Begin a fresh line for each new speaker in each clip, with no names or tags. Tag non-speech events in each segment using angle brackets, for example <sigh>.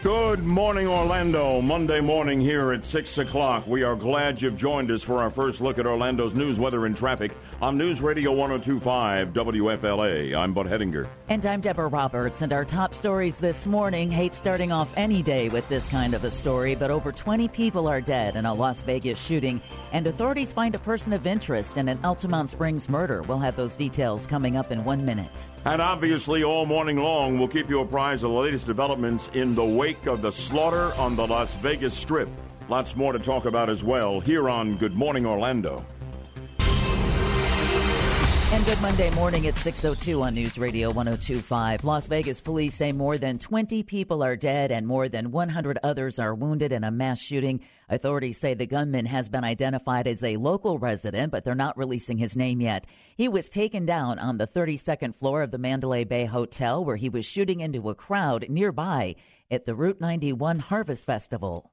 Good morning, Orlando. Monday morning here at 6 o'clock. We are glad you've joined us for our first look at Orlando's news, weather, and traffic on News Radio 1025 WFLA. I'm Bud Hedinger.
And I'm Deborah Roberts. And our top stories this morning hate starting off any day with this kind of a story, but over 20 people are dead in a Las Vegas shooting, and authorities find a person of interest in an Altamonte Springs murder. We'll have those details coming up in one minute.
And obviously, all morning long, we'll keep you apprised of the latest developments in the wake wake of the slaughter on the Las Vegas Strip. Lots more to talk about as well here on Good Morning Orlando.
And good Monday morning at 6.02 on News Radio 102.5. Las Vegas police say more than 20 people are dead and more than 100 others are wounded in a mass shooting. Authorities say the gunman has been identified as a local resident, but they're not releasing his name yet. He was taken down on the 32nd floor of the Mandalay Bay Hotel where he was shooting into a crowd nearby at the Route 91 Harvest Festival.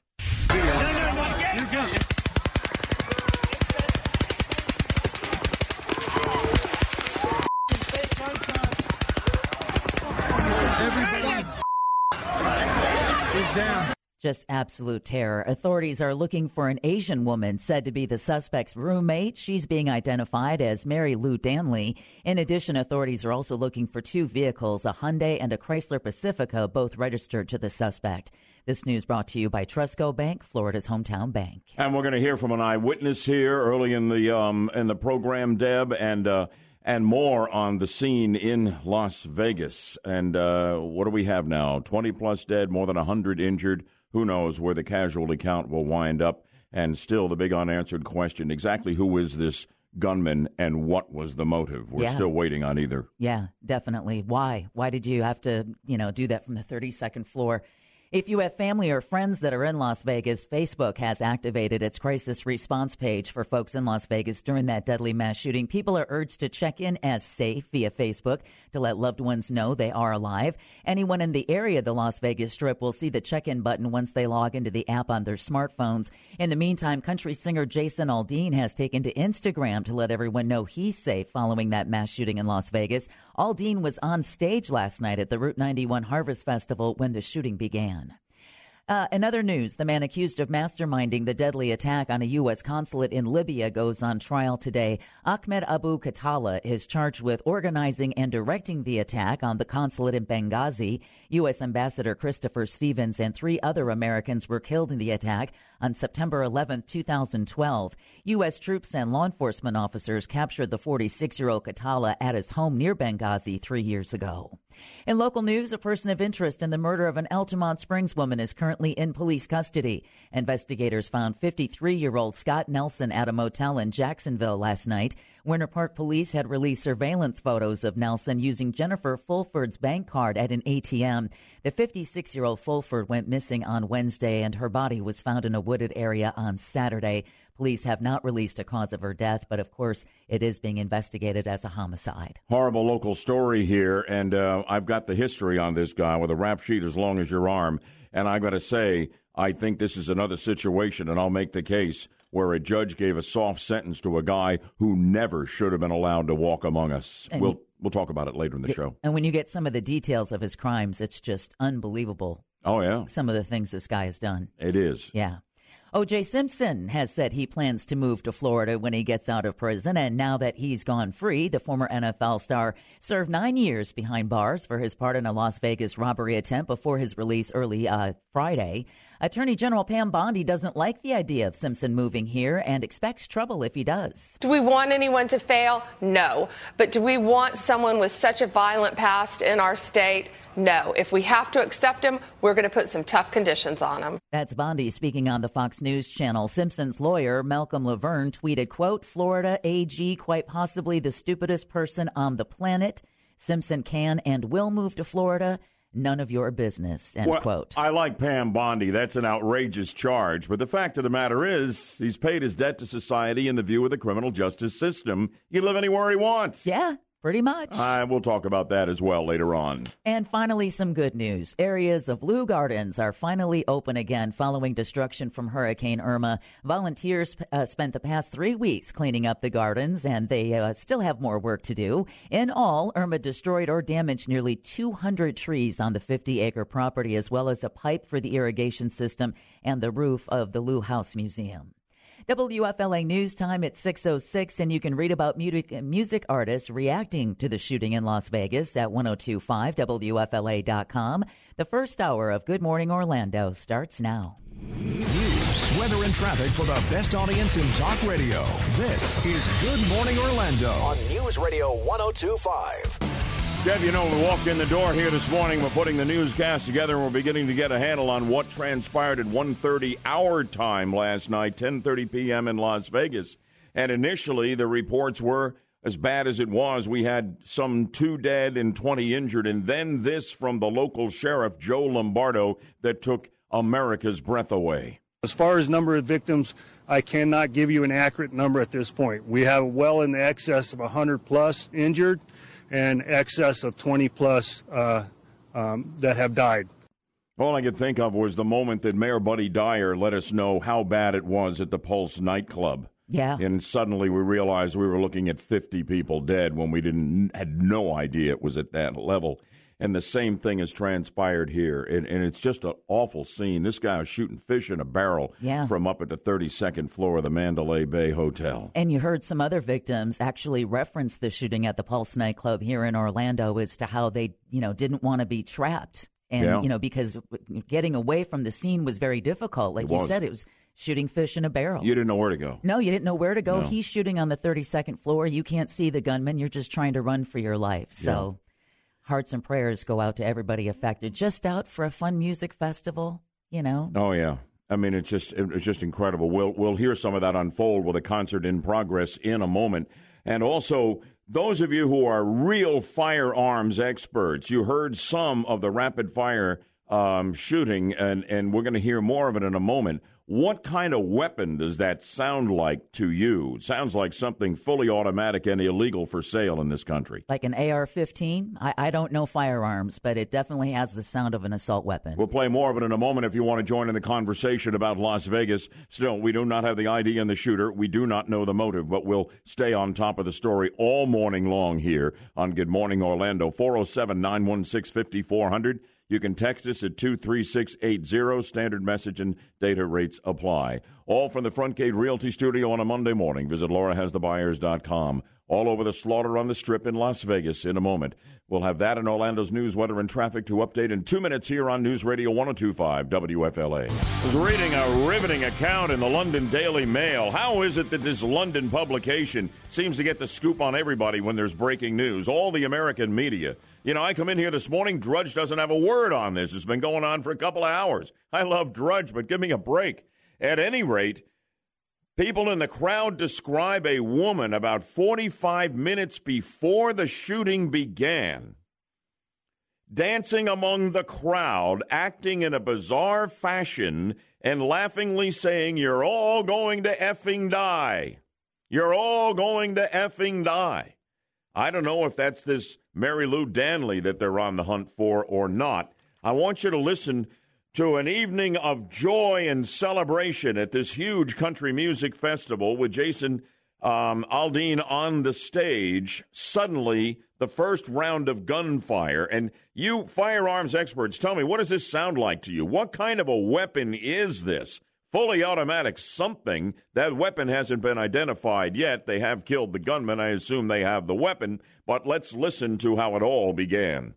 Just absolute terror. Authorities are looking for an Asian woman said to be the suspect's roommate. She's being identified as Marilou Danley. In addition, authorities are also looking for two vehicles, a Hyundai and a Chrysler Pacifica, both registered to the suspect. This news brought to you by Trustco Bank, Florida's hometown bank.
And we're going to hear from an eyewitness here early in the um, in the program, Deb, and uh, and more on the scene in Las Vegas. And uh, what do we have now? Twenty plus dead, more than hundred injured. Who knows where the casualty count will wind up? And still, the big unanswered question exactly who is this gunman and what was the motive? We're yeah. still waiting on either.
Yeah, definitely. Why? Why did you have to, you know, do that from the 32nd floor? If you have family or friends that are in Las Vegas, Facebook has activated its crisis response page for folks in Las Vegas during that deadly mass shooting. People are urged to check in as safe via Facebook to let loved ones know they are alive. Anyone in the area of the Las Vegas Strip will see the check in button once they log into the app on their smartphones. In the meantime, country singer Jason Aldean has taken to Instagram to let everyone know he's safe following that mass shooting in Las Vegas. Aldean was on stage last night at the Route 91 Harvest Festival when the shooting began. Uh, in other news, the man accused of masterminding the deadly attack on a U.S. consulate in Libya goes on trial today. Ahmed Abu Khatallah is charged with organizing and directing the attack on the consulate in Benghazi. U.S. Ambassador Christopher Stevens and three other Americans were killed in the attack on September 11, 2012. U.S. troops and law enforcement officers captured the 46 year old Khatallah at his home near Benghazi three years ago. In local news, a person of interest in the murder of an Altamonte Springs woman is currently in police custody. Investigators found 53 year old Scott Nelson at a motel in Jacksonville last night. Winter Park police had released surveillance photos of Nelson using Jennifer Fulford's bank card at an ATM. The 56 year old Fulford went missing on Wednesday, and her body was found in a wooded area on Saturday. Police have not released a cause of her death, but of course, it is being investigated as a homicide.
Horrible local story here, and uh, I've got the history on this guy with a rap sheet as long as your arm. And I've got to say, I think this is another situation, and I'll make the case where a judge gave a soft sentence to a guy who never should have been allowed to walk among us. And we'll we'll talk about it later in the show.
And when you get some of the details of his crimes, it's just unbelievable.
Oh yeah.
Some of the things this guy has done.
It is.
Yeah. O.J. Simpson has said he plans to move to Florida when he gets out of prison. And now that he's gone free, the former NFL star served nine years behind bars for his part in a Las Vegas robbery attempt before his release early uh, Friday. Attorney General Pam Bondi doesn't like the idea of Simpson moving here and expects trouble if he does.
Do we want anyone to fail? No. But do we want someone with such a violent past in our state? No. If we have to accept him, we're going to put some tough conditions on him.
That's Bondi speaking on the Fox News channel. Simpson's lawyer, Malcolm LaVergne, tweeted, quote, Florida AG, quite possibly the stupidest person on the planet. Simpson can and will move to Florida none of your business, end
well,
quote.
I like Pam Bondi. That's an outrageous charge. But the fact of the matter is, he's paid his debt to society in the view of the criminal justice system. He can live anywhere he wants.
Yeah. Pretty much.
Uh, we'll talk about that as well later on.
And finally, some good news. Areas of Leu Gardens are finally open again following destruction from Hurricane Irma. Volunteers uh, spent the past three weeks cleaning up the gardens, and they uh, still have more work to do. In all, Irma destroyed or damaged nearly 200 trees on the 50 acre property, as well as a pipe for the irrigation system and the roof of the Leu House Museum. WFLA News Time at 6.06, and you can read about music, music artists reacting to the shooting in Las Vegas at 1025WFLA.com. The first hour of Good Morning Orlando starts now.
News, weather, and traffic for the best audience in talk radio. This is Good Morning Orlando
on News Radio 1025.
Deb, you know, we walked in the door here this morning. We're putting the newscast together, and we're beginning to get a handle on what transpired at 1.30 our time last night, 10.30 p.m. in Las Vegas. And initially, the reports were as bad as it was. We had some two dead and 20 injured. And then this from the local sheriff, Joe Lombardo, that took America's breath away.
As far as number of victims, I cannot give you an accurate number at this point. We have well in the excess of 100 plus injured and excess of 20 plus uh, um, that have died.
All I could think of was the moment that Mayor Buddy Dyer let us know how bad it was at the Pulse nightclub.
Yeah.
And suddenly we realized we were looking at 50 people dead when we didn't had no idea it was at that level and the same thing has transpired here. And, and it's just an awful scene. This guy was shooting fish in a barrel
yeah.
from up at the 32nd floor of the Mandalay Bay Hotel.
And you heard some other victims actually reference the shooting at the Pulse nightclub here in Orlando as to how they, you know, didn't want to be trapped. And,
yeah.
you know, because getting away from the scene was very difficult. Like
it
you
was.
said, it was shooting fish in a barrel.
You didn't know where to go.
No, you didn't know where to go.
No.
He's shooting on the 32nd floor. You can't see the gunman. You're just trying to run for your life. So hearts and prayers go out to everybody affected. Just out for a fun music festival, you know.
Oh yeah. I mean, it's just it's just incredible. We'll we'll hear some of that unfold with a concert in progress in a moment, and also those of you who are real firearms experts, you heard some of the rapid fire um, shooting, and and we're going to hear more of it in a moment. What kind of weapon does that sound like to you? It sounds like something fully automatic and illegal for sale in this country.
Like an AR 15? I, I don't know firearms, but it definitely has the sound of an assault weapon.
We'll play more of it in a moment if you want to join in the conversation about Las Vegas. Still, we do not have the ID in the shooter. We do not know the motive, but we'll stay on top of the story all morning long here on Good Morning Orlando. 407 916 5400. You can text us at 23680. Standard message and data rates apply. All from the Front Gate Realty Studio on a Monday morning. Visit laurahasthebuyers.com. All over the slaughter on the strip in Las Vegas in a moment. We'll have that in Orlando's news, weather, and traffic to update in two minutes here on News Radio 1025 WFLA. I was reading a riveting account in the London Daily Mail. How is it that this London publication seems to get the scoop on everybody when there's breaking news? All the American media. You know, I come in here this morning, Drudge doesn't have a word on this. It's been going on for a couple of hours. I love Drudge, but give me a break. At any rate, people in the crowd describe a woman about 45 minutes before the shooting began dancing among the crowd, acting in a bizarre fashion, and laughingly saying, You're all going to effing die. You're all going to effing die. I don't know if that's this Marilou Danley that they're on the hunt for or not. I want you to listen to an evening of joy and celebration at this huge country music festival with Jason um, Aldean on the stage. Suddenly, the first round of gunfire. And you firearms experts, tell me, what does this sound like to you? What kind of a weapon is this? Fully automatic something. That weapon hasn't been identified yet. They have killed the gunman. I assume they have the weapon. But let's listen to how it all began.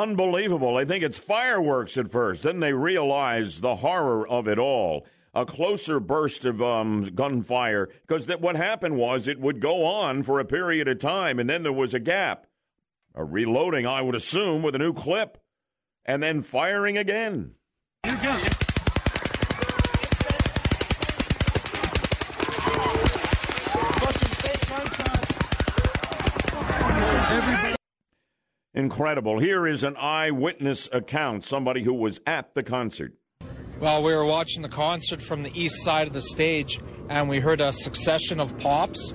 Unbelievable. They think it's fireworks at first. Then they realize the horror of it all. A closer burst of um, gunfire, because what happened was it would go on for a period of time, and then there was a gap. A reloading, I would assume, with a new clip, and then firing again. Incredible. Here is an eyewitness account, somebody who was at the concert.
Well, we were watching the concert from the east side of the stage, and we heard a succession of pops.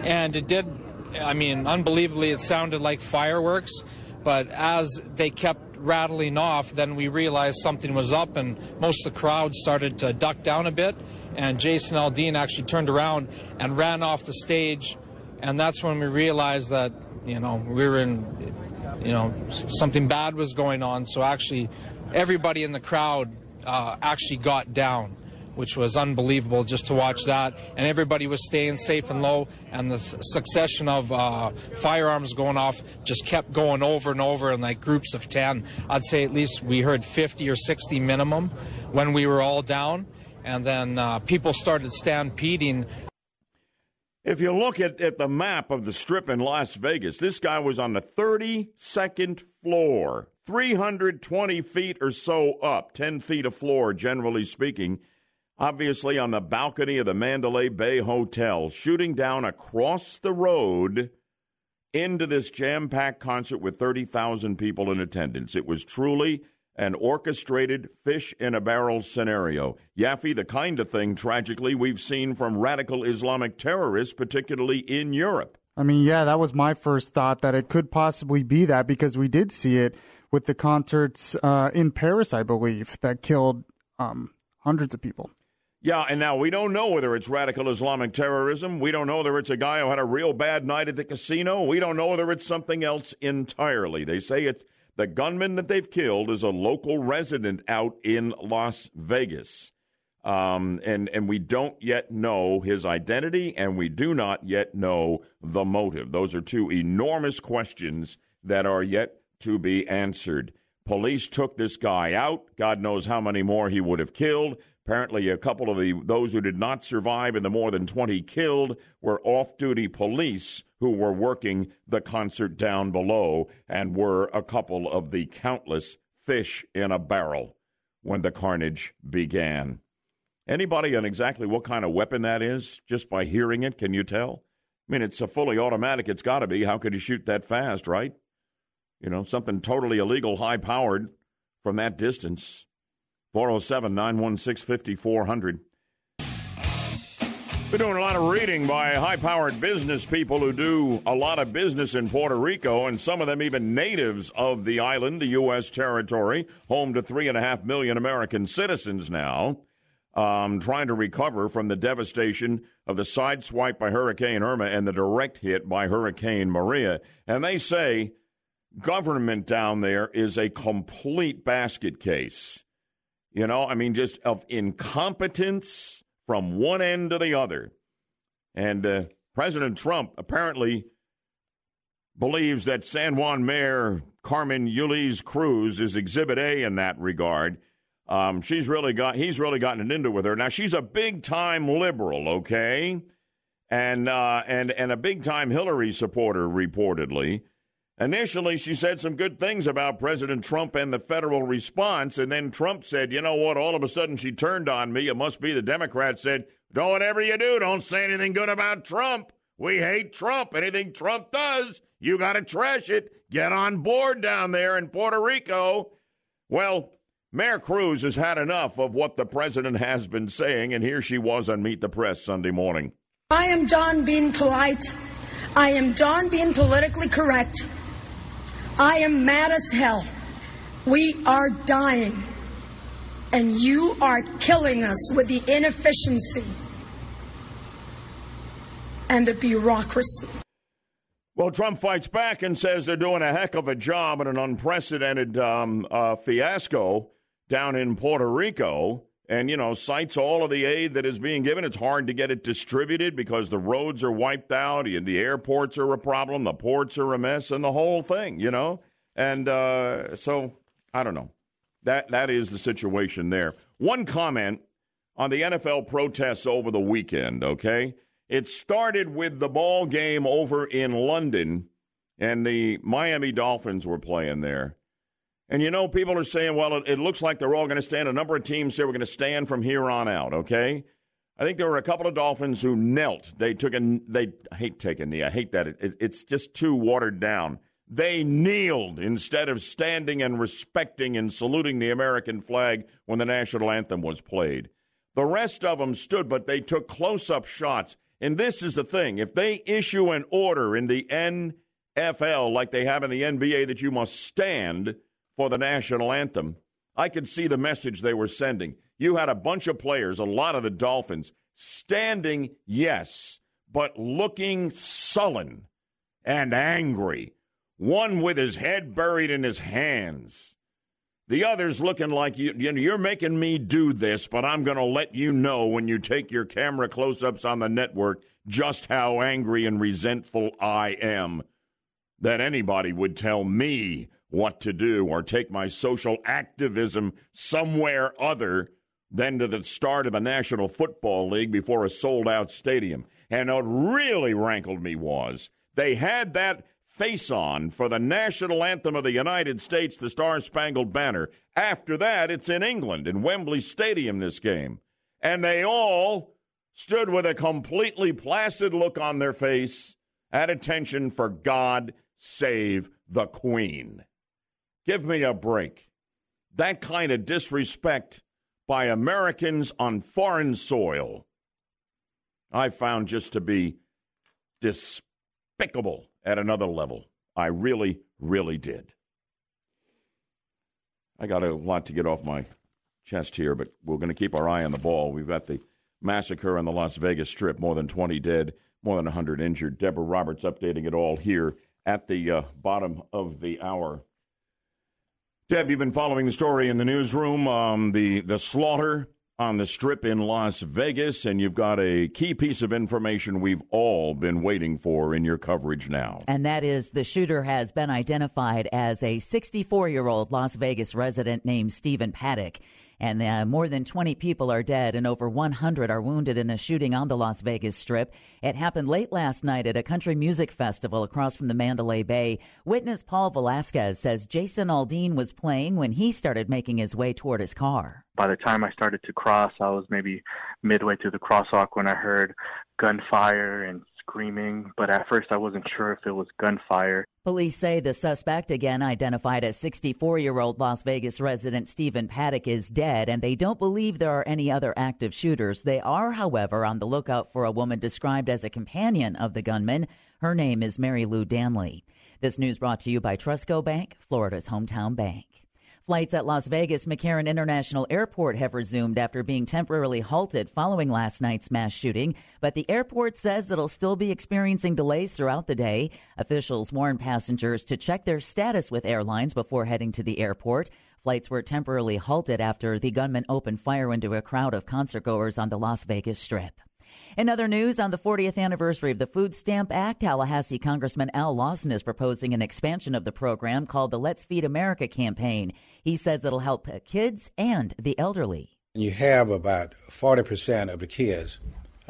And it did, I mean, unbelievably, it sounded like fireworks. But as they kept rattling off, then we realized something was up, and most of the crowd started to duck down a bit. And Jason Aldean actually turned around and ran off the stage. And that's when we realized that, you know, we were in you know, something bad was going on. So actually, everybody in the crowd uh, actually got down, which was unbelievable just to watch that. And everybody was staying safe and low, and the succession of uh, firearms going off just kept going over and over in like groups of 10. I'd say at least we heard 50 or 60 minimum when we were all down. And then uh, people started stampeding
if you look at, at the map of the strip in Las Vegas, this guy was on the 32nd floor, 320 feet or so up, 10 feet of floor, generally speaking. Obviously, on the balcony of the Mandalay Bay Hotel, shooting down across the road into this jam packed concert with 30,000 people in attendance. It was truly an orchestrated fish in a barrel scenario. Yaffee, the kind of thing, tragically, we've seen from radical Islamic terrorists, particularly in Europe.
I mean, yeah, that was my first thought that it could possibly be that because we did see it with the concerts uh, in Paris, I believe, that killed um, hundreds of people.
Yeah, and now we don't know whether it's radical Islamic terrorism. We don't know whether it's a guy who had a real bad night at the casino. We don't know whether it's something else entirely. They say it's the gunman that they've killed is a local resident out in Las Vegas. Um, and, and we don't yet know his identity, and we do not yet know the motive. Those are two enormous questions that are yet to be answered. Police took this guy out. God knows how many more he would have killed. Apparently, a couple of the those who did not survive and the more than 20 killed were off-duty police who were working the concert down below and were a couple of the countless fish in a barrel when the carnage began. Anybody on exactly what kind of weapon that is just by hearing it, can you tell? I mean, it's a fully automatic. It's got to be. How could he shoot that fast, right? You know, something totally illegal, high powered from that distance. 407 916 5400. Been doing a lot of reading by high powered business people who do a lot of business in Puerto Rico, and some of them even natives of the island, the U.S. territory, home to three and a half million American citizens now, um, trying to recover from the devastation of the side swipe by Hurricane Irma and the direct hit by Hurricane Maria. And they say government down there is a complete basket case. You know, I mean, just of incompetence from one end to the other. And uh, President Trump apparently believes that San Juan Mayor Carmen Yulín Cruz is Exhibit A in that regard. Um, she's really got he's really gotten it into with her. Now she's a big time liberal, okay, and uh, and and a big time Hillary supporter reportedly. Initially, she said some good things about President Trump and the federal response, and then Trump said, "You know what?" All of a sudden, she turned on me. It must be the Democrats said, "Don't whatever you do, don't say anything good about Trump. We hate Trump. Anything Trump does, you got to trash it. Get on board down there in Puerto Rico." Well, Mayor Cruz has had enough of what the president has been saying, and here she was on Meet the Press Sunday morning.
I am done being polite. I am done being politically correct. I am mad as hell. We are dying. And you are killing us with the inefficiency and the bureaucracy.
Well, Trump fights back and says they're doing a heck of a job in an unprecedented um, uh, fiasco down in Puerto Rico and, you know, cites all of the aid that is being given. It's hard to get it distributed because the roads are wiped out, and the airports are a problem, the ports are a mess, and the whole thing, you know? And uh, so, I don't know. That That is the situation there. One comment on the NFL protests over the weekend, okay? It started with the ball game over in London, and the Miami Dolphins were playing there. And you know, people are saying, well, it, it looks like they're all going to stand. A number of teams say we're going to stand from here on out, okay? I think there were a couple of Dolphins who knelt. They took a, they, I hate taking knee. I hate that. It, it, it's just too watered down. They kneeled instead of standing and respecting and saluting the American flag when the national anthem was played. The rest of them stood, but they took close up shots. And this is the thing if they issue an order in the NFL like they have in the NBA that you must stand for the national anthem, I could see the message they were sending. You had a bunch of players, a lot of the Dolphins, standing, yes, but looking sullen and angry, one with his head buried in his hands. The others looking like you, you know, you're making me do this, but I'm going to let you know when you take your camera close ups on the network just how angry and resentful I am that anybody would tell me what to do or take my social activism somewhere other than to the start of a National Football League before a sold out stadium. And what really rankled me was they had that face on for the national anthem of the United States, the Star Spangled Banner. After that, it's in England, in Wembley Stadium, this game. And they all stood with a completely placid look on their face at attention for God save the Queen. Give me a break. That kind of disrespect by Americans on foreign soil, I found just to be despicable at another level. I really, really did. I got a lot to get off my chest here, but we're going to keep our eye on the ball. We've got the massacre on the Las Vegas Strip, more than 20 dead, more than 100 injured. Deborah Roberts updating it all here at the uh, bottom of the hour. Deb, you've been following the story in the newsroom, um, the the slaughter on the strip in Las Vegas, and you've got a key piece of information we've all been waiting for in your coverage now.
And that is the shooter has been identified as a 64 year old Las Vegas resident named Stephen Paddock and uh, more than 20 people are dead and over 100 are wounded in a shooting on the Las Vegas Strip. It happened late last night at a country music festival across from the Mandalay Bay. Witness Paul Velasquez says Jason Aldean was playing when he started making his way toward his car.
By the time I started to cross, I was maybe midway through the crosswalk when I heard gunfire and screaming, but at first I wasn't sure if it was gunfire.
Police say the suspect, again identified as 64 year old Las Vegas resident Stephen Paddock, is dead, and they don't believe there are any other active shooters. They are, however, on the lookout for a woman described as a companion of the gunman. Her name is Marilou Danley. This news brought to you by Trustco Bank, Florida's hometown bank. Flights at Las Vegas McCarran International Airport have resumed after being temporarily halted following last night's mass shooting, but the airport says it'll still be experiencing delays throughout the day. Officials warn passengers to check their status with airlines before heading to the airport. Flights were temporarily halted after the gunman opened fire into a crowd of concertgoers on the Las Vegas Strip. In other news, on the 40th anniversary of the Food Stamp Act, Tallahassee Congressman Al Lawson is proposing an expansion of the program called the Let's Feed America campaign. He says it'll help kids and the elderly.
You have about 40% of the kids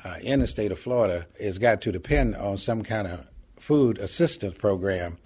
uh, in the state of Florida has got to depend on some kind of food assistance program.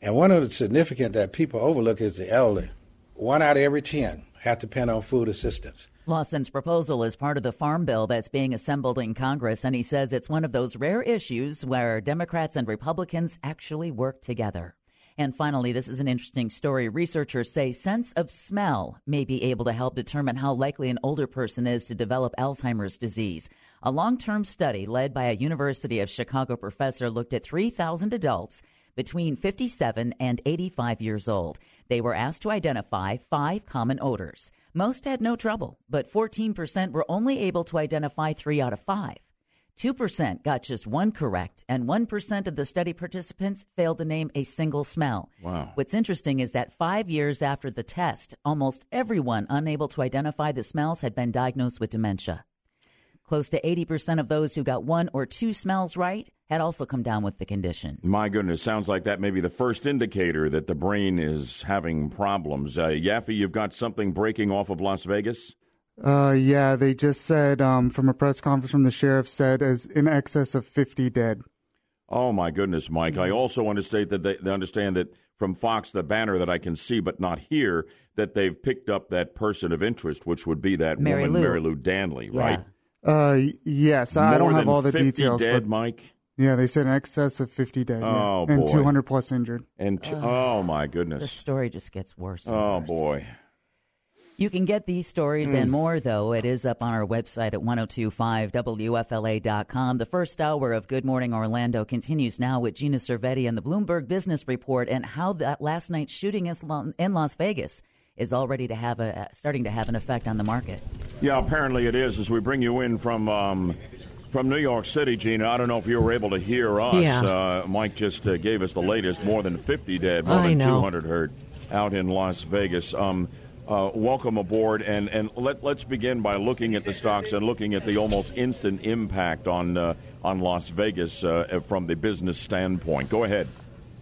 And one of the significant that people overlook is the elderly. One out of every 10 have to depend on food assistance.
Lawson's proposal is part of the farm bill that's being assembled in Congress, and he says it's one of those rare issues where Democrats and Republicans actually work together. And finally, this is an interesting story. Researchers say sense of smell may be able to help determine how likely an older person is to develop Alzheimer's disease. A long term study led by a University of Chicago professor looked at 3,000 adults between 57 and 85 years old. They were asked to identify five common odors. Most had no trouble, but 14% were only able to identify three out of five. 2% got just one correct, and 1% of the study participants failed to name a single smell.
Wow.
What's interesting is that five years after the test, almost everyone unable to identify the smells had been diagnosed with dementia. Close to 80% of those who got one or two smells right had also come down with the condition.
My goodness, sounds like that may be the first indicator that the brain is having problems. Uh, Yaffee, you've got something breaking off of Las Vegas?
Uh, yeah, they just said um, from a press conference from the sheriff said as in excess of 50 dead.
Oh my goodness, Mike! I also understand that they, they understand that from Fox, the banner that I can see but not hear, that they've picked up that person of interest, which would be that
Mary
woman,
Lou.
Marilou Danley,
Yeah.
right?
Uh, yes, I don't have all the
50
details,
Dead,
but
Mike.
Yeah, they said in excess of 50 dead.
Oh,
yeah. And
boy.
200 plus injured.
And t- oh my goodness.
The story just gets worse. and
Oh
worse.
boy.
You can get these stories
Mm.
and more, though. It is up on our website at 1025WFLA.com. The first hour of Good Morning Orlando continues now with Gina Cervetti and the Bloomberg Business Report and how that last night's shooting is lo- in Las Vegas is already to have a starting to have an effect on the market.
Yeah, apparently it is. As we bring you in from um, from New York City, Gina. I don't know if you were able to hear us.
Yeah.
Uh, Mike just uh, gave us the latest: more than 50 dead, more
I
than
know.
200 hurt out in Las Vegas. Um, uh, welcome aboard, and and let let's begin by looking at the stocks and looking at the almost instant impact on uh, on Las Vegas uh, from the business standpoint. Go ahead.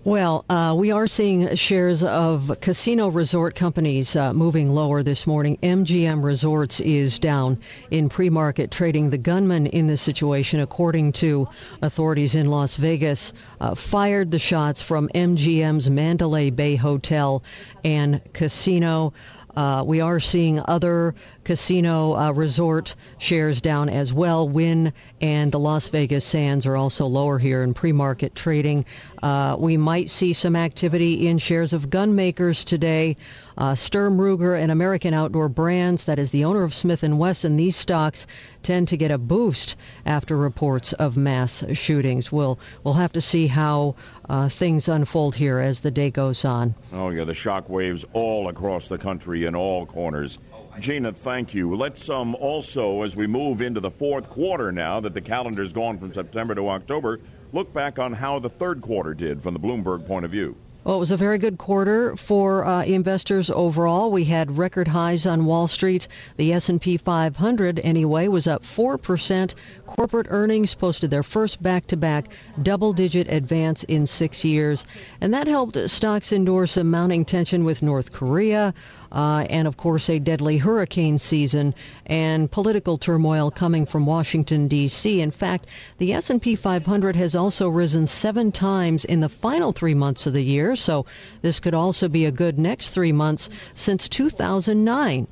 Well, uh, we are seeing shares of casino resort companies uh, moving lower this morning. MGM Resorts is down in pre market trading. The gunman in this situation, according to authorities in Las Vegas, uh, fired the shots from MGM's Mandalay Bay Hotel and casino. Uh, we are seeing other casino uh, resort shares down as well. Wynn and the Las Vegas Sands are also lower here in pre-market trading. Uh, we might see some activity in shares of gun makers today. Uh, Sturm Ruger and American Outdoor Brands, that is the owner of Smith & Wesson, these stocks tend to get a boost after reports of mass shootings. We'll, we'll have to see how uh, things unfold here as the day goes on.
Oh, yeah, the shock waves all across the country in all corners. Gina, thank you. Let's um, also, as we move into the fourth quarter now that the calendar's gone from September to October, look back on how the third quarter did from the Bloomberg point of view.
Well, it was a very good quarter for uh, investors overall. We had record highs on Wall Street. The S&P 500 anyway was up 4%. Corporate earnings posted their first back-to-back double-digit advance in 6 years, and that helped stocks endure some mounting tension with North Korea. Uh, and of course, a deadly hurricane season and political turmoil coming from Washington D.C. In fact, the S&P 500 has also risen seven times in the final three months of the year, so this could also be a good next three months since 2009.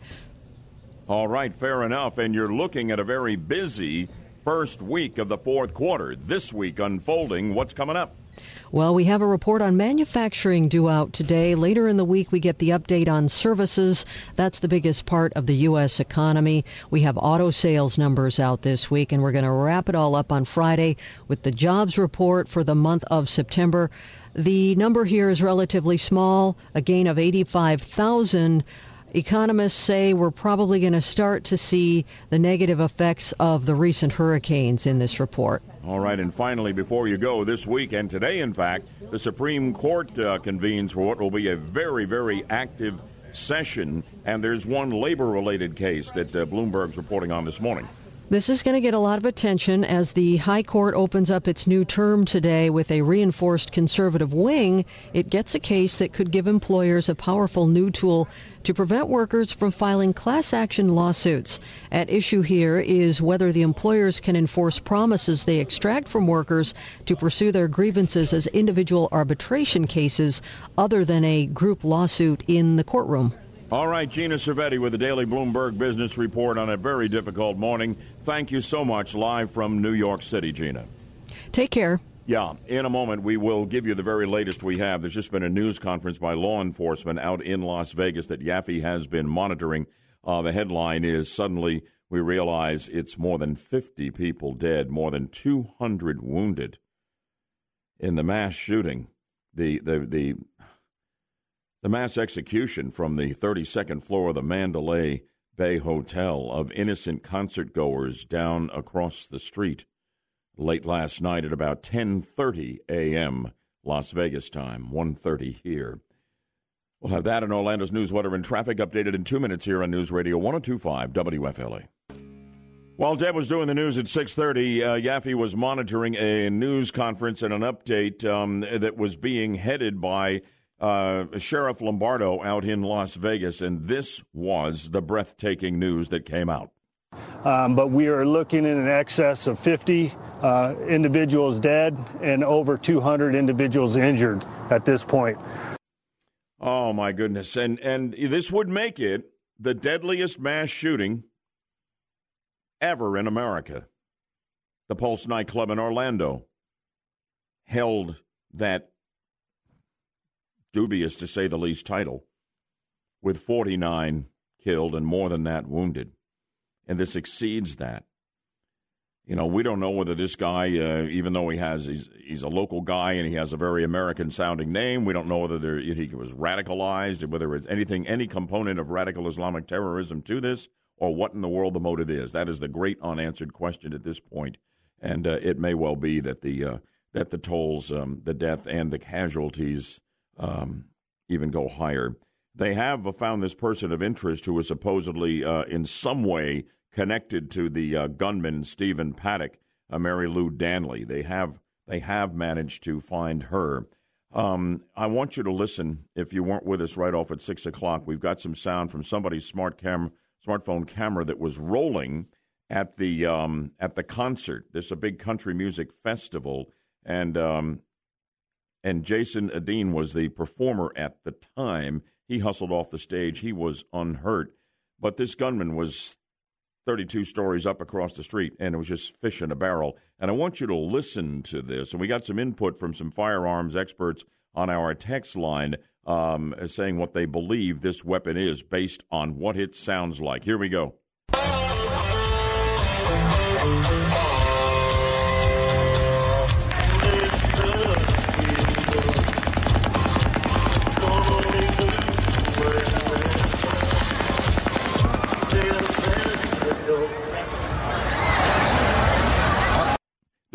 All right, fair enough. And you're looking at a very busy first week of the fourth quarter. This week unfolding. What's coming up?
Well, we have a report on manufacturing due out today. Later in the week, we get the update on services. That's the biggest part of the U.S. economy. We have auto sales numbers out this week, and we're going to wrap it all up on Friday with the jobs report for the month of September. The number here is relatively small, a gain of 85,000. Economists say we're probably going to start to see the negative effects of the recent hurricanes in this report.
All right, and finally, before you go, this week and today, in fact, the Supreme Court uh, convenes for what will be a very, very active session. And there's one labor related case that uh, Bloomberg's reporting on this morning.
This is going to get a lot of attention as the High Court opens up its new term today with a reinforced conservative wing. It gets a case that could give employers a powerful new tool to prevent workers from filing class action lawsuits. At issue here is whether the employers can enforce promises they extract from workers to pursue their grievances as individual arbitration cases other than a group lawsuit in the courtroom.
All right, Gina Cervetti with the Daily Bloomberg Business Report on a very difficult morning. Thank you so much, live from New York City, Gina.
Take care.
Yeah, in a moment we will give you the very latest we have. There's just been a news conference by law enforcement out in Las Vegas that Yaffee has been monitoring. Uh, the headline is suddenly we realize it's more than 50 people dead, more than 200 wounded in the mass shooting. The the the the mass execution from the 32nd floor of the Mandalay Bay Hotel of innocent concert goers down across the street late last night at about 10:30 a.m. Las Vegas time, 1:30 here. We'll have that in Orlando's news, weather, and traffic updated in two minutes here on News Radio 102.5 WFLA. While Deb was doing the news at 6:30, uh, Yaffee was monitoring a news conference and an update um, that was being headed by uh, Sheriff Lombardo out in Las Vegas, and this was the breathtaking news that came out.
Um, but we are looking in an excess of 50 uh, individuals dead and over 200 individuals injured at this point.
Oh my goodness! And and this would make it the deadliest mass shooting ever in America. The Pulse nightclub in Orlando, held that dubious, to say the least, title with 49 killed and more than that wounded. And this exceeds that. You know, we don't know whether this guy, uh, even though he has, he's, he's a local guy and he has a very American sounding name, we don't know whether there, he was radicalized, whether it's anything, any component of radical Islamic terrorism to this, or what in the world the motive is. That is the great unanswered question at this point. And uh, it may well be that the, uh, that the tolls, um, the death, and the casualties um, even go higher. They have found this person of interest who was supposedly uh, in some way connected to the uh, gunman Stephen Paddock, uh, Marilou Danley. They have they have managed to find her. Um, I want you to listen. If you weren't with us right off at six o'clock, we've got some sound from somebody's smart cam smartphone camera that was rolling at the um, at the concert. There's a big country music festival, and um, and Jason Aldean was the performer at the time. He hustled off the stage. He was unhurt, but this gunman was 32 stories up across the street, and it was just fish in a barrel. And I want you to listen to this. And we got some input from some firearms experts on our text line um, saying what they believe this weapon is based on what it sounds like. Here we go.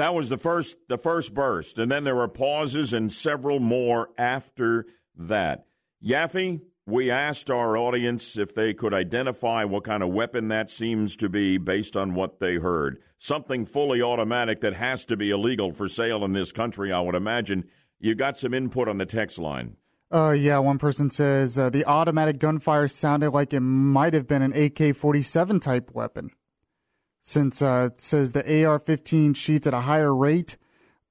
That was the first the first burst, and then there were pauses and several more after that. Yaffee, we asked our audience if they could identify what kind of weapon that seems to be based on what they heard. Something fully automatic that has to be illegal for sale in this country, I would imagine. You got some input on the text line.
Uh, yeah, one person says uh, the automatic gunfire sounded like it might have been an AK 47 type weapon since uh, it says the AR 15 shoots at a higher rate,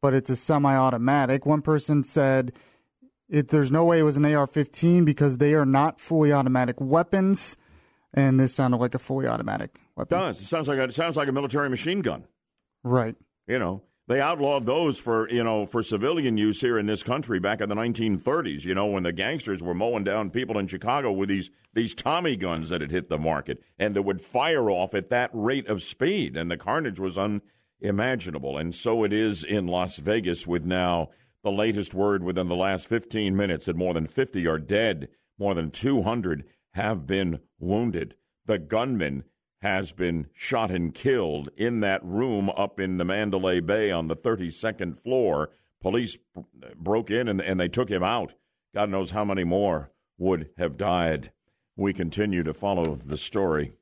but it's a semi automatic. One person said it, there's no way it was an AR 15 because they are not fully automatic weapons. And this sounded like a fully automatic weapon.
It does. It sounds like a, it sounds like a military machine gun.
Right.
You know, they outlawed those for you know for civilian use here in this country back in the 1930s. You know when the gangsters were mowing down people in Chicago with these these Tommy guns that had hit the market and that would fire off at that rate of speed, and the carnage was unimaginable. And so it is in Las Vegas with now the latest word within the last 15 minutes that more than 50 are dead, more than 200 have been wounded. The gunman has been shot and killed in that room up in the Mandalay Bay on the 32nd floor. Police broke in and, and they took him out. God knows how many more would have died. We continue to follow the story.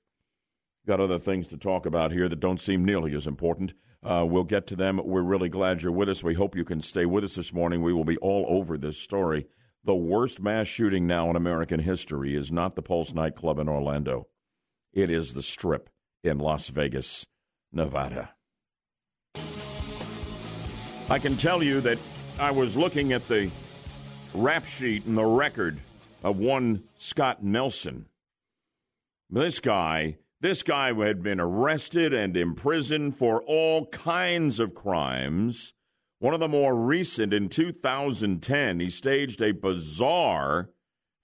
Got other things to talk about here that don't seem nearly as important. Uh, we'll get to them. We're really glad you're with us. We hope you can stay with us this morning. We will be all over this story. The worst mass shooting now in American history is not the Pulse nightclub in Orlando. It is the Strip in Las Vegas, Nevada. I can tell you that I was looking at the rap sheet and the record of one Scott Nelson. This guy, this guy had been arrested and imprisoned for all kinds of crimes. One of the more recent in 2010, he staged a bizarre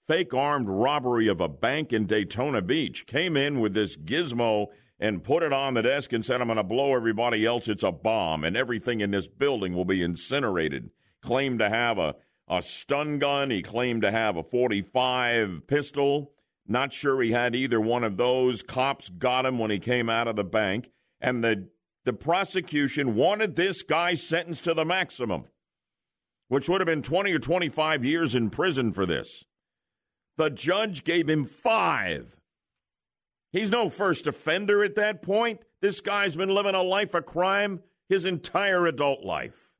fake armed robbery of a bank in Daytona Beach. Came in with this gizmo and put it on the desk and said, I'm going to blow everybody else. It's a bomb, and everything in this building will be incinerated. Claimed to have a, a stun gun. He claimed to have a 45 pistol. Not sure he had either one of those. Cops got him when he came out of the bank, and the, the prosecution wanted this guy sentenced to the maximum, which would have been 20 or 25 years in prison for this. The judge gave him five. He's no first offender at that point. This guy's been living a life of crime his entire adult life.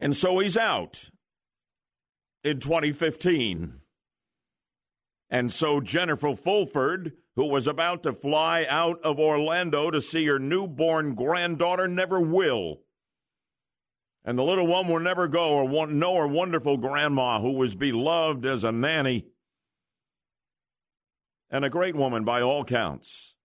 And so he's out in 2015. And so Jennifer Fulford, who was about to fly out of Orlando to see her newborn granddaughter, never will and the little one will never go or know her wonderful grandma who was beloved as a nanny and a great woman by all counts.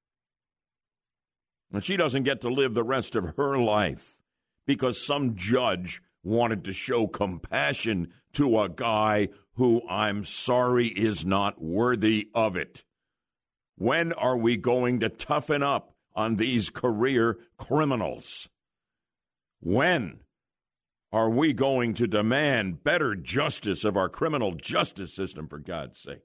And she doesn't get to live the rest of her life because some judge wanted to show compassion to a guy who I'm sorry is not worthy of it. When are we going to toughen up on these career criminals? When are we going to demand better justice of our criminal justice system, for God's sake?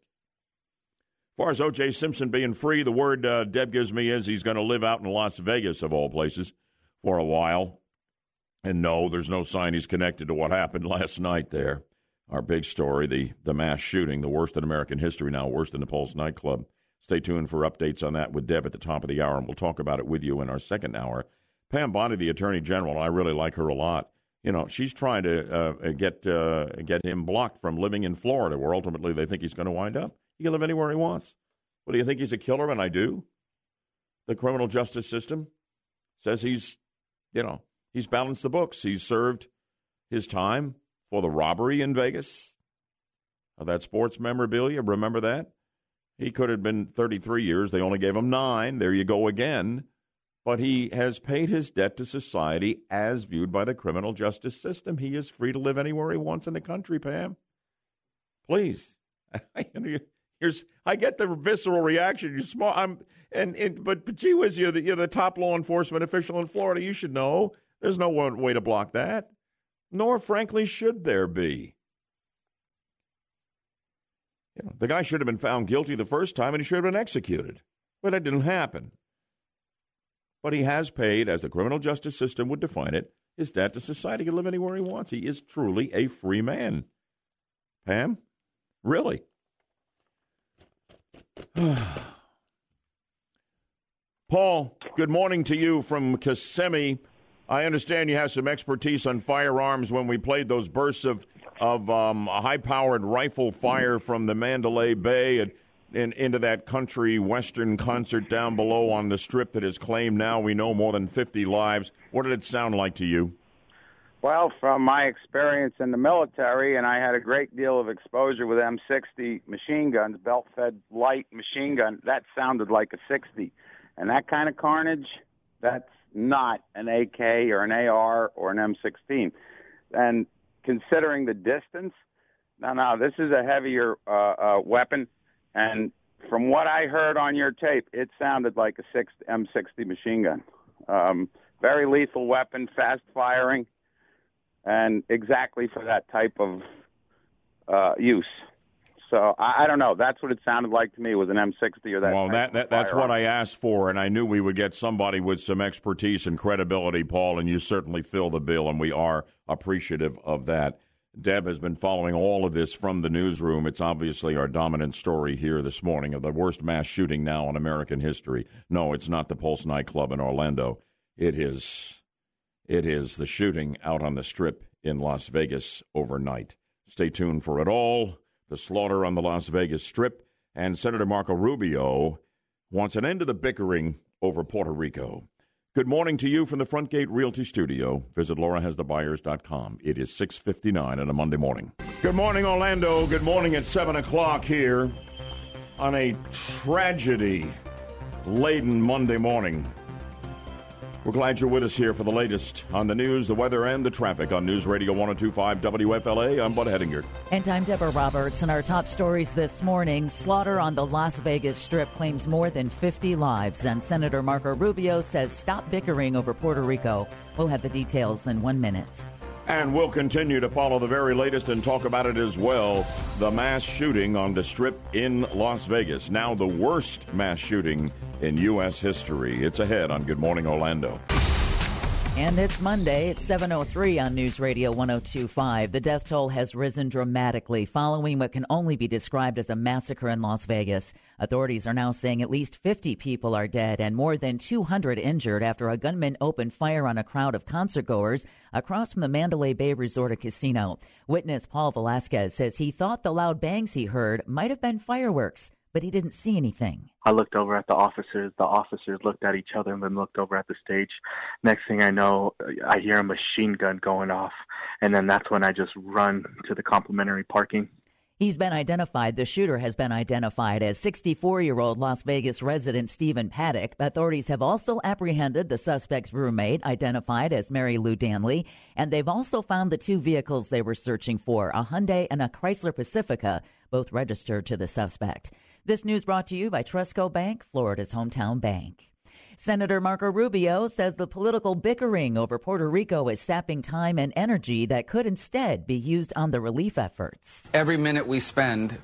As far as O.J. Simpson being free, the word uh, Deb gives me is he's going to live out in Las Vegas, of all places, for a while. And no, there's no sign he's connected to what happened <laughs> last night there. Our big story, the, the mass shooting, the worst in American history now, worst in the Pulse nightclub. Stay tuned for updates on that with Deb at the top of the hour, and we'll talk about it with you in our second hour. Pam Bondi, the Attorney General, I really like her a lot. You know, she's trying to uh, get uh, get him blocked from living in Florida, where ultimately they think he's going to wind up. He can live anywhere he wants. What do you think he's a killer? And I do. The criminal justice system says he's, you know, he's balanced the books. He's served his time for the robbery in Vegas of that sports memorabilia. Remember that? He could have been 33 years. They only gave him nine. There you go again. But he has paid his debt to society as viewed by the criminal justice system. He is free to live anywhere he wants in the country, Pam. Please. <laughs> Here's, I get the visceral reaction. You small, I'm, and, and but, but gee whiz, you're the, you're the top law enforcement official in Florida. You should know. There's no one way to block that. Nor, frankly, should there be. You know, the guy should have been found guilty the first time, and he should have been executed. But that didn't happen. But he has paid, as the criminal justice system would define it, his debt to society. He can live anywhere he wants. He is truly a free man. Pam, really? <sighs> Paul, good morning to you from Kissimmee. I understand you have some expertise on firearms when we played those bursts of, of um, high powered rifle fire from the Mandalay Bay and, and into that country western concert down below on the strip that has claimed now we know more than 50 lives. What did it sound like to you?
Well, from my experience in the military, and I had a great deal of exposure with M60 machine guns, belt fed light machine gun, that sounded like a 60. And that kind of carnage, that's not an AK or an AR or an M16. And considering the distance, no, no, this is a heavier uh, uh, weapon. And from what I heard on your tape, it sounded like a six, M60 machine gun. Um, very lethal weapon, fast firing and exactly for that type of uh, use. So I, I, don't know. That's what it sounded like to me was an M60 or that.
Well, that, that that's what I asked for, and I knew we would get somebody with some expertise and credibility, Paul, and you certainly fill the bill, and we are appreciative of that. Deb has been following all of this from the newsroom. It's obviously our dominant story here this morning of the worst mass shooting now in American history. No, it's not the Pulse nightclub in Orlando. It is it is the shooting out on the strip in Las Vegas overnight. Stay tuned for it all. The slaughter on the Las Vegas strip, and Senator Marco Rubio wants an end to the bickering over Puerto Rico. Good morning to you from the Front Gate Realty Studio. Visit laurahasthebuyers.com. It is 6.59 on a Monday morning. Good morning, Orlando. Good morning at 7 o'clock here on a tragedy-laden Monday morning. We're glad you're with us here for the latest on the news, the weather, and the traffic on News Radio 1025 WFLA. I'm Bud Hedinger.
And I'm Deborah Roberts. And our top stories this morning slaughter on the Las Vegas Strip claims more than 50 lives. And Senator Marco Rubio says stop bickering over Puerto Rico. We'll have the details in one minute.
And we'll continue to follow the very latest and talk about it as well. The mass shooting on the Strip in Las Vegas. Now, the worst mass shooting in U.S. history. It's ahead on Good Morning Orlando.
And it's Monday. It's 7.03 on News Radio 1025. The death toll has risen dramatically following what can only be described as a massacre in Las Vegas. Authorities are now saying at least 50 people are dead and more than 200 injured after a gunman opened fire on a crowd of concertgoers across from the Mandalay Bay Resort and Casino. Witness Paul Velasquez says he thought the loud bangs he heard might have been fireworks but he didn't see anything.
I looked over at the officers. The officers looked at each other and then looked over at the stage. Next thing I know, I hear a machine gun going off, and then that's when I just run to the complimentary parking.
He's been identified, the shooter has been identified as 64 year old Las Vegas resident Stephen Paddock. Authorities have also apprehended the suspect's roommate, identified as Marilou Danley, and they've also found the two vehicles they were searching for, a Hyundai and a Chrysler Pacifica, both registered to the suspect. This news brought to you by Trustco Bank, Florida's hometown bank. Senator Marco Rubio says the political bickering over Puerto Rico is sapping time and energy that could instead be used on the relief efforts.
Every minute we spend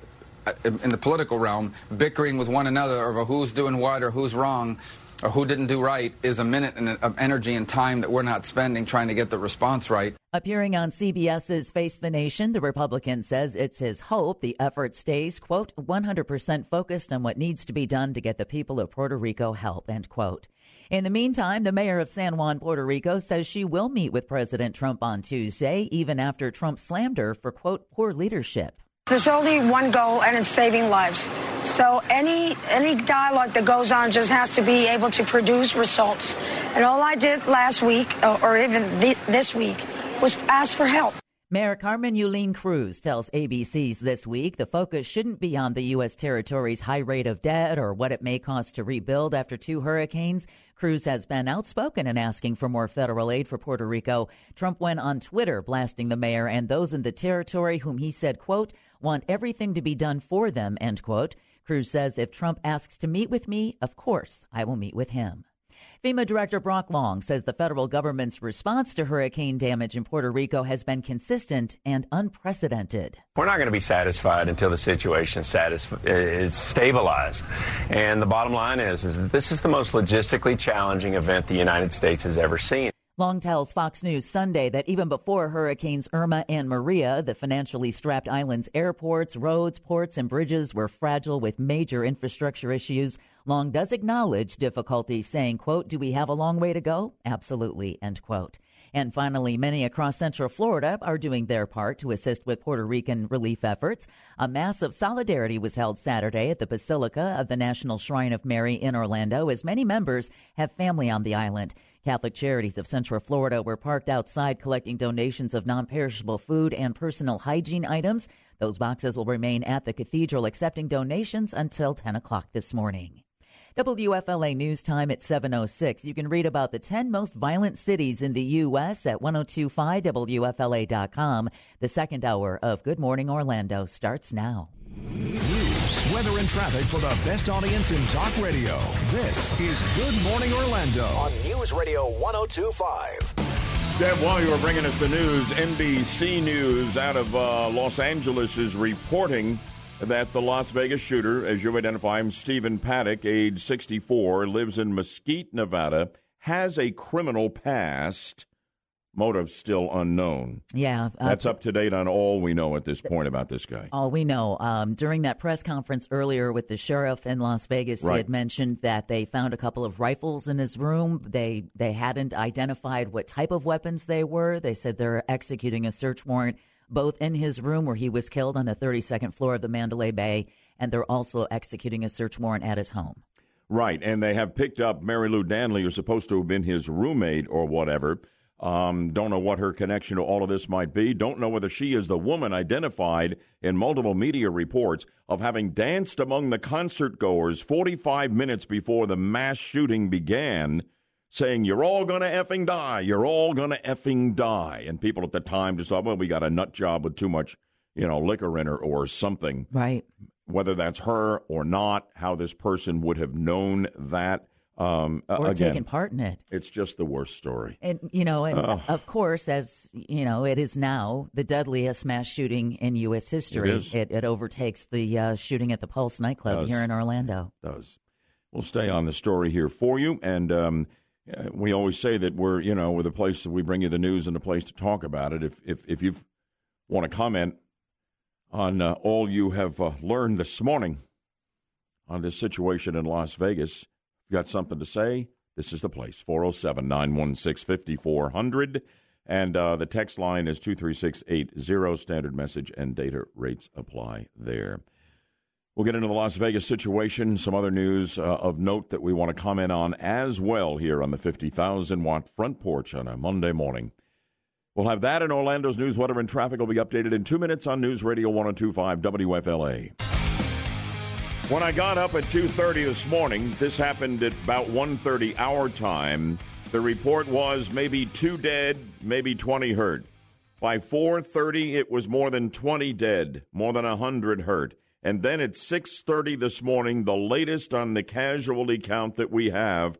uh, in the political realm bickering with one another over who's doing what or who's wrong or who didn't do right is a minute of energy and time that we're not spending trying to get the response right.
Appearing on CBS's Face the Nation, the Republican says it's his hope the effort stays, quote, 100% focused on what needs to be done to get the people of Puerto Rico help, end quote. In the meantime, the mayor of San Juan, Puerto Rico says she will meet with President Trump on Tuesday, even after Trump slammed her for, quote, poor leadership.
There's only one goal, and it's saving lives. So any any dialogue that goes on just has to be able to produce results. And all I did last week, uh, or even th- this week, was ask for help.
Mayor Carmen Yulín Cruz tells ABC's This Week the focus shouldn't be on the U.S. territory's high rate of debt or what it may cost to rebuild after two hurricanes. Cruz has been outspoken in asking for more federal aid for Puerto Rico. Trump went on Twitter blasting the mayor and those in the territory whom he said, quote, want everything to be done for them, end quote. Cruz says if Trump asks to meet with me, of course I will meet with him. FEMA Director Brock Long says the federal government's response to hurricane damage in Puerto Rico has been consistent and unprecedented.
We're not going to be satisfied until the situation is stabilized. And the bottom line is, is that this is the most logistically challenging event the United States has ever seen.
Long tells Fox News Sunday that even before Hurricanes Irma and Maria, the financially strapped island's airports, roads, ports, and bridges were fragile with major infrastructure issues. Long does acknowledge difficulties, saying, quote, do we have a long way to go? Absolutely, end quote. And finally, many across Central Florida are doing their part to assist with Puerto Rican relief efforts. A mass of solidarity was held Saturday at the Basilica of the National Shrine of Mary in Orlando, as many members have family on the island. Catholic Charities of Central Florida were parked outside collecting donations of non perishable food and personal hygiene items. Those boxes will remain at the cathedral accepting donations until 10 o'clock this morning. WFLA News Time at 7.06. You can read about the 10 most violent cities in the U.S. at 1025WFLA.com. The second hour of Good Morning Orlando starts now.
News, weather, and traffic for the best audience in talk radio. This is Good Morning Orlando
on News Radio 1025.
Deb, while you were bringing us the news, NBC News out of uh, Los Angeles is reporting that the Las Vegas shooter, as you identify him, Stephen Paddock, age 64, lives in Mesquite, Nevada, has a criminal past. Motive still unknown.
Yeah.
Uh, That's up to date on all we know at this point about this guy.
All we know. Um, during that press conference earlier with the sheriff in Las Vegas, right. he had mentioned that they found a couple of rifles in his room. They they hadn't identified what type of weapons they were. They said they're executing a search warrant both in his room where he was killed on the 32nd floor of the Mandalay Bay, and they're also executing a search warrant at his home.
Right, and they have picked up Marilou Danley, who's supposed to have been his roommate or whatever. Um, don't know what her connection to all of this might be. Don't know whether she is the woman identified in multiple media reports of having danced among the concert goers 45 minutes before the mass shooting began saying, You're all going to effing die. You're all going to effing die. And people at the time just thought, Well, we got a nut job with too much, you know, liquor in her or something.
Right.
Whether that's her or not, how this person would have known that. Um,
or
again,
taken part in it.
It's just the worst story.
And, you know, and oh. of course, as, you know, it is now the deadliest mass shooting in U.S. history.
It,
it, it overtakes the uh, shooting at the Pulse nightclub
does.
here in Orlando.
Does. We'll stay on the story here for you. And, um, we always say that we're you know we're the place that we bring you the news and the place to talk about it. If if if you want to comment on uh, all you have uh, learned this morning on this situation in Las Vegas, if you got something to say, this is the place 407 916 5400. And uh, the text line is 23680. Standard message and data rates apply there. We'll get into the Las Vegas situation, some other news uh, of note that we want to comment on as well here on the 50,000 watt front porch on a Monday morning. We'll have that in Orlando's news, weather, and traffic will be updated in two minutes on News Radio 1025 WFLA. When I got up at 2:30 this morning, this happened at about 1:30 our time. The report was maybe two dead, maybe 20 hurt. By 4:30, it was more than 20 dead, more than 100 hurt. And then at 6:30 this morning, the latest on the casualty count that we have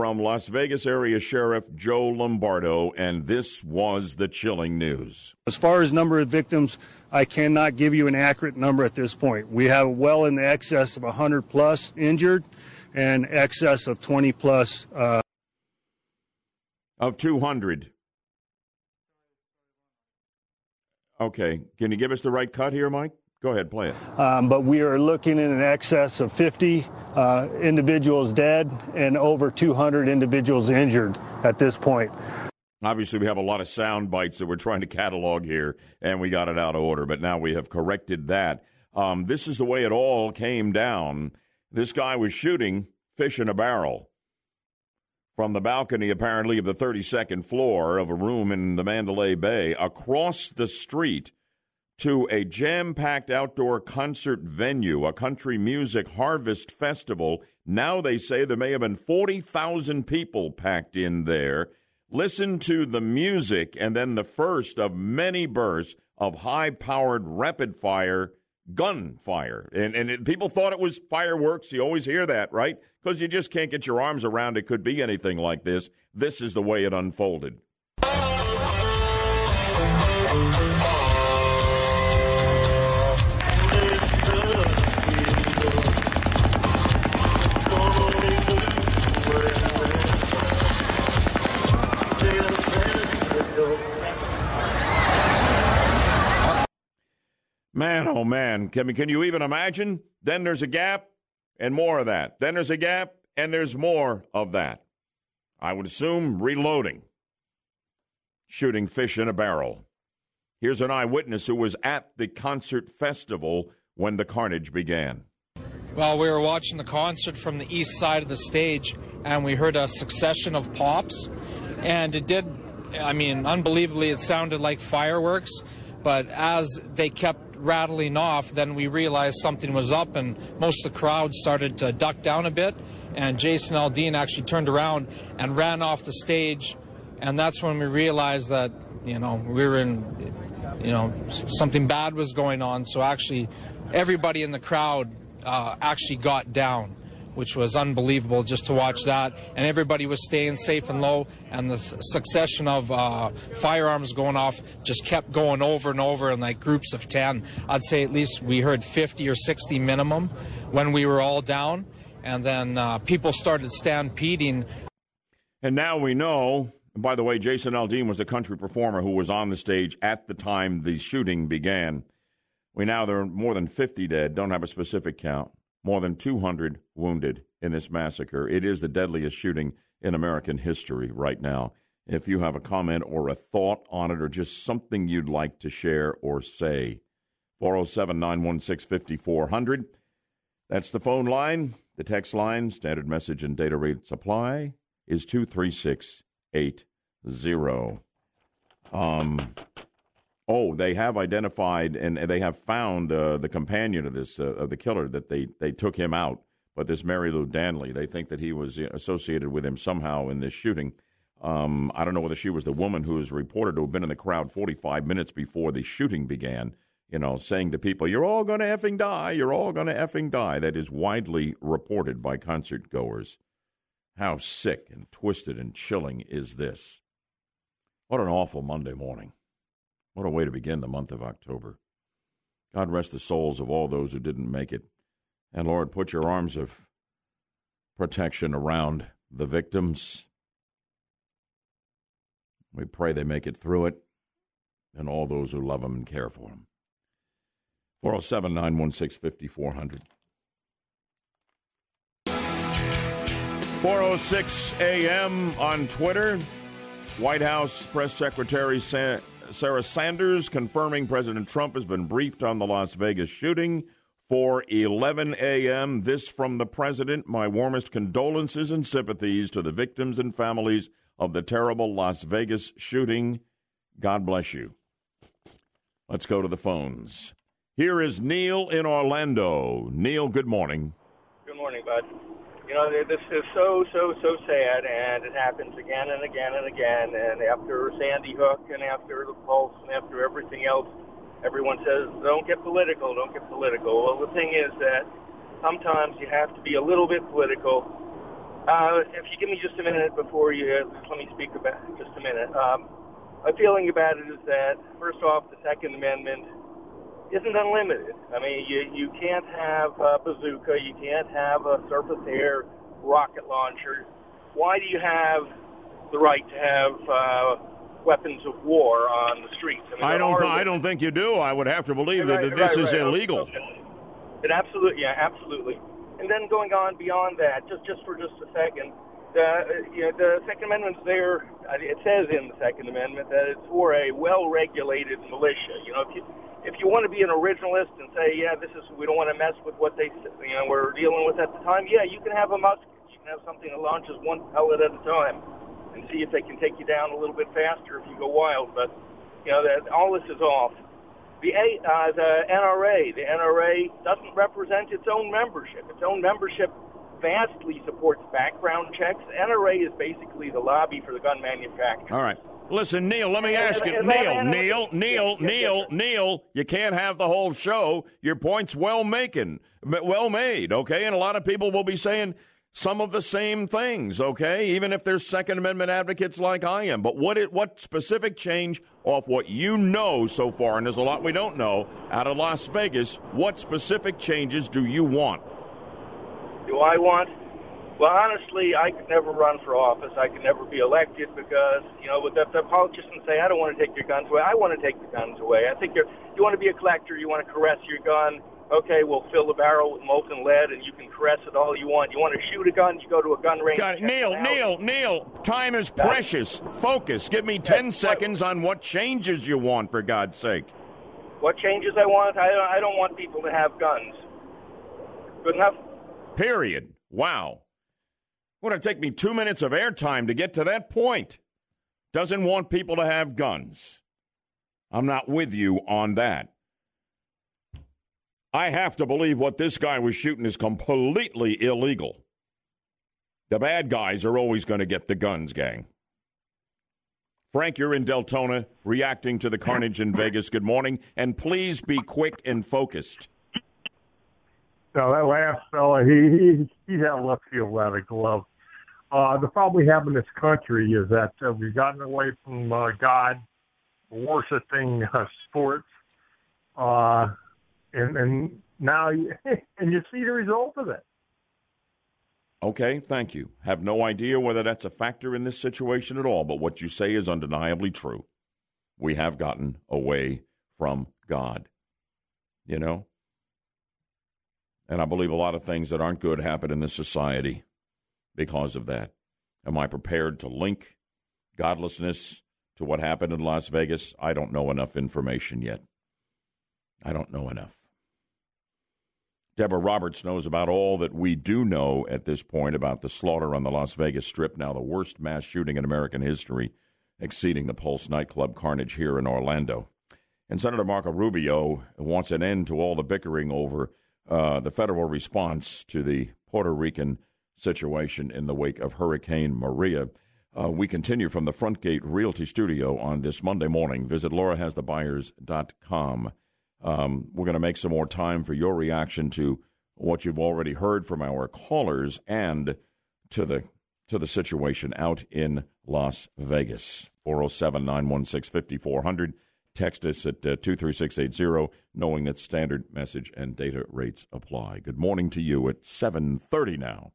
from Las Vegas area sheriff Joe Lombardo, and this was the chilling news.
As far as number of victims, I cannot give you an accurate number at this point. We have well in the excess of 100 plus injured and excess of 20 plus. Uh,
of 200. Okay. Can you give us the right cut here, Mike? Go ahead, play it.
Um, but we are looking in an excess of 50 uh, individuals dead and over 200 individuals injured at this point.
Obviously, we have a lot of sound bites that we're trying to catalog here, and we got it out of order, but now we have corrected that. Um, this is the way it all came down. This guy was shooting fish in a barrel from the balcony, apparently, of the 32nd floor of a room in the Mandalay Bay across the street to a jam packed outdoor concert venue, a country music harvest festival. Now they say there may have been 40,000 people packed in there. Listen to the music and then the first of many bursts of high powered rapid fire gunfire. And, and it, people thought it was fireworks. You always hear that, right? Because you just can't get your arms around it could be anything like this. This is the way it unfolded. Man, oh man, can, can you even imagine? Then there's a gap and more of that. Then there's a gap and there's more of that. I would assume reloading, shooting fish in a barrel. Here's an eyewitness who was at the concert festival when the carnage began.
Well, we were watching the concert from the east side of the stage, and we heard a succession of pops. And it did, I mean, unbelievably, it sounded like fireworks. But as they kept rattling off, then we realized something was up, and most of the crowd started to duck down a bit. And Jason Aldean actually turned around and ran off the stage, and that's when we realized that you know we were in, you know, something bad was going on. So actually, everybody in the crowd uh, actually got down which was unbelievable just to watch that. And everybody was staying safe and low, and the succession of uh, firearms going off just kept going over and over in like groups of 10. I'd say at least we heard 50 or 60 minimum when we were all down. And then uh, people started stampeding.
And now we know. By the way, Jason Aldean was the country performer who was on the stage at the time the shooting began. We now there are more than 50 dead. Don't have a specific count more than 200 wounded in this massacre. It is the deadliest shooting in American history right now. If you have a comment or a thought on it or just something you'd like to share or say, 407 916 5400. That's the phone line. The text line, standard message and data rate supply, is 23680. Um, Oh, they have identified and they have found uh, the companion of this uh, of the killer that they they took him out. But this Marilou Danley, they think that he was uh, associated with him somehow in this shooting. Um, I don't know whether she was the woman who is reported to have been in the crowd 45 minutes before the shooting began. You know, saying to people, "You're all going to effing die. You're all going to effing die." That is widely reported by concert goers. How sick and twisted and chilling is this? What an awful Monday morning. What a way to begin the month of October. God rest the souls of all those who didn't make it. And Lord, put your arms of protection around the victims. We pray they make it through it and all those who love them and care for them. 407 916 5400. 406 a.m. on Twitter. White House Press Secretary Sarah Sanders confirming President Trump has been briefed on the Las Vegas shooting. For 11 a.m., this from the president. My warmest condolences and sympathies to the victims and families of the terrible Las Vegas shooting. God bless you. Let's go to the phones. Here is Neil in Orlando. Neil, good morning.
Good morning, bud. You know, this is so, so, so sad, and it happens again and again and again. And after Sandy Hook and after the Pulse and after everything else, everyone says, don't get political, don't get political. Well, the thing is that sometimes you have to be a little bit political. Uh, if you give me just a minute before you let me speak about just a minute. Um, my feeling about it is that, first off, the Second Amendment isn't unlimited. I mean, you you can't have a bazooka, you can't have a surface air rocket launcher. Why do you have the right to have uh, weapons of war on the streets?
I, mean, I don't. Th- I don't think you do. I would have to believe right, that, this right, is right. illegal.
It absolutely, yeah, absolutely. And then going on beyond that, just just for just a second, the you know, the Second Amendment's there. It says in the Second Amendment that it's for a well-regulated militia. You know, if you if you want to be an originalist and say, yeah, this is we don't want to mess with what they you know we're dealing with at the time, yeah, you can have a musket. You can have something that launches one pellet at a time, and see if they can take you down a little bit faster if you go wild. But you know that all this is off. The, uh, the NRA, the NRA doesn't represent its own membership. Its own membership vastly supports background checks. NRA is basically the lobby for the gun manufacturers.
All right. Listen, Neil, let me ask you. Neil, Neil, Neil, Neil, Neil, you can't have the whole show. Your point's well making, well made, okay? And a lot of people will be saying some of the same things, okay? Even if they're Second Amendment advocates like I am. But what it, what specific change off what you know so far, and there's a lot we don't know, out of Las Vegas, what specific changes do you want?
Do I want? Well, honestly, I could never run for office. I could never be elected because, you know, with the, the politicians say, I don't want to take your guns away. I want to take the guns away. I think you're, you want to be a collector. You want to caress your gun okay, we'll fill the barrel with molten lead and you can caress it all you want. You want to shoot a gun, you go to a gun range.
Got it. Neil, Neil, Neil, time is precious. Focus. Give me 10 yeah. seconds on what changes you want, for God's sake.
What changes I want? I don't, I don't want people to have guns. Good enough?
Period. Wow. Would it take me two minutes of airtime to get to that point? Doesn't want people to have guns. I'm not with you on that. I have to believe what this guy was shooting is completely illegal. The bad guys are always going to get the guns, gang. Frank, you're in Deltona, reacting to the carnage in Vegas. Good morning, and please be quick and focused.
No, that last fella, he he, he had left field out of glove. Uh, the problem we have in this country is that uh, we've gotten away from uh, God, worshiping uh, sports. Uh, and and now you, <laughs> and you see the result of it.
Okay, thank you. Have no idea whether that's a factor in this situation at all, but what you say is undeniably true. We have gotten away from God. You know? And I believe a lot of things that aren't good happen in this society because of that. Am I prepared to link godlessness to what happened in Las Vegas? I don't know enough information yet. I don't know enough. Deborah Roberts knows about all that we do know at this point about the slaughter on the Las Vegas Strip, now the worst mass shooting in American history, exceeding the Pulse nightclub carnage here in Orlando. And Senator Marco Rubio wants an end to all the bickering over uh, the federal response to the Puerto Rican situation in the wake of Hurricane Maria. Uh, we continue from the Frontgate Realty Studio on this Monday morning. Visit laurahasthebuyers.com. Um, we're going to make some more time for your reaction to what you've already heard from our callers and to the to the situation out in Las Vegas. 407 916 5400. Text us at uh, 23680, knowing that standard message and data rates apply. Good morning to you at 730 now.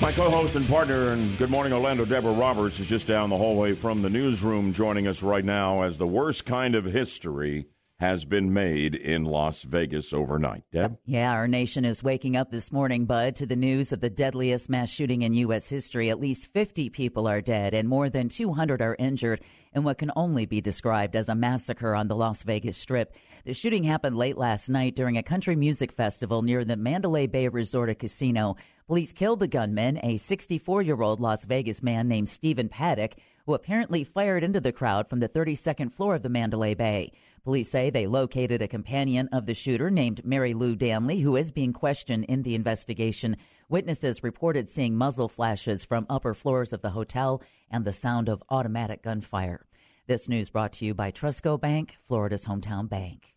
My co-host and partner and Good Morning Orlando, Deborah Roberts, is just down the hallway from the newsroom joining us right now as the worst kind of history has been made in Las Vegas overnight. Deb?
Yeah, our nation is waking up this morning, Bud, to the news of the deadliest mass shooting in U.S. history. At least 50 people are dead and more than 200 are injured in what can only be described as a massacre on the Las Vegas Strip. The shooting happened late last night during a country music festival near the Mandalay Bay Resort and Casino. Police killed the gunman, a 64 year old Las Vegas man named Stephen Paddock, who apparently fired into the crowd from the 32nd floor of the Mandalay Bay. Police say they located a companion of the shooter named Marilou Danley, who is being questioned in the investigation. Witnesses reported seeing muzzle flashes from upper floors of the hotel and the sound of automatic gunfire. This news brought to you by Trustco Bank, Florida's hometown bank.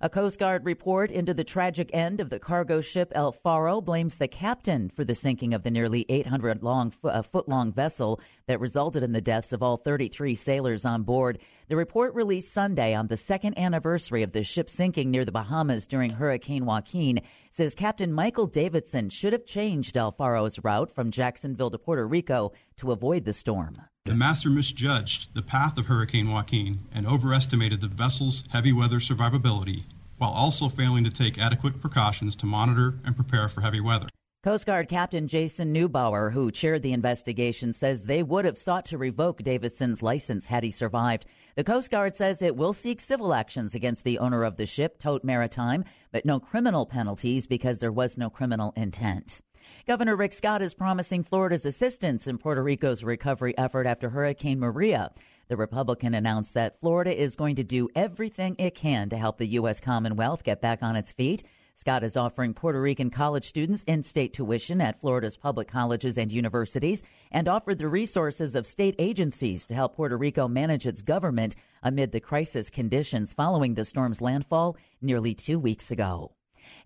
A Coast Guard report into the tragic end of the cargo ship El Faro blames the captain for the sinking of the nearly 800 long, uh, foot long vessel that resulted in the deaths of all 33 sailors on board. The report released Sunday on the second anniversary of the ship sinking near the Bahamas during Hurricane Joaquin says Captain Michael Davidson should have changed El Faro's route from Jacksonville to Puerto Rico to avoid the storm.
The master misjudged the path of Hurricane Joaquin and overestimated the vessel's heavy weather survivability, while also failing to take adequate precautions to monitor and prepare for heavy weather.
Coast Guard Captain Jason Neubauer, who chaired the investigation, says they would have sought to revoke Davidson's license had he survived. The Coast Guard says it will seek civil actions against the owner of the ship, Tote Maritime, but no criminal penalties because there was no criminal intent. Governor Rick Scott is promising Florida's assistance in Puerto Rico's recovery effort after Hurricane Maria. The Republican announced that Florida is going to do everything it can to help the U.S. Commonwealth get back on its feet. Scott is offering Puerto Rican college students in state tuition at Florida's public colleges and universities and offered the resources of state agencies to help Puerto Rico manage its government amid the crisis conditions following the storm's landfall nearly two weeks ago.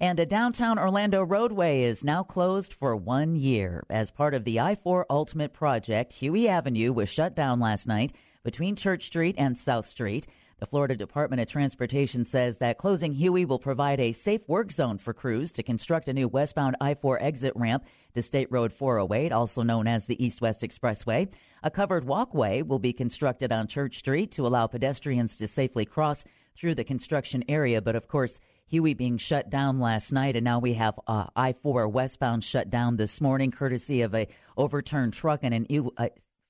And a downtown Orlando roadway is now closed for one year. As part of the I 4 Ultimate Project, Hughey Avenue was shut down last night between Church Street and South Street. The Florida Department of Transportation says that closing Hughey will provide a safe work zone for crews to construct a new westbound I 4 exit ramp to State Road 408, also known as the East West Expressway. A covered walkway will be constructed on Church Street to allow pedestrians to safely cross through the construction area. But of course, Hughey being shut down last night, and now we have uh, I 4 westbound shut down this morning, courtesy of a overturned truck and an uh,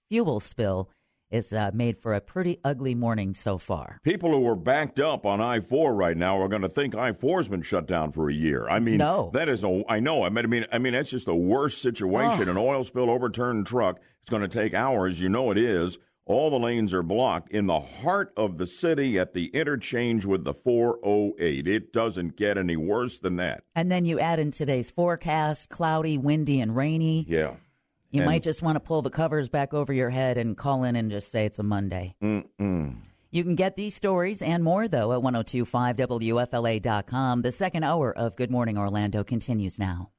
fuel spill. Is uh, made for a pretty ugly morning so far.
People who are backed up on I four right now are going to think I four's been shut down for a year. I mean,
no.
that is a. I know. I mean, I mean, I mean, that's just the worst situation. Oh. An oil spill, overturned truck. It's going to take hours. You know it is. All the lanes are blocked in the heart of the city at the interchange with the 408. It doesn't get any worse than that.
And then you add in today's forecast cloudy, windy, and rainy.
Yeah.
You
and
might just want to pull the covers back over your head and call in and just say it's a Monday.
Mm-mm.
You can get these stories and more, though, at 1025WFLA.com. The second hour of Good Morning Orlando continues now.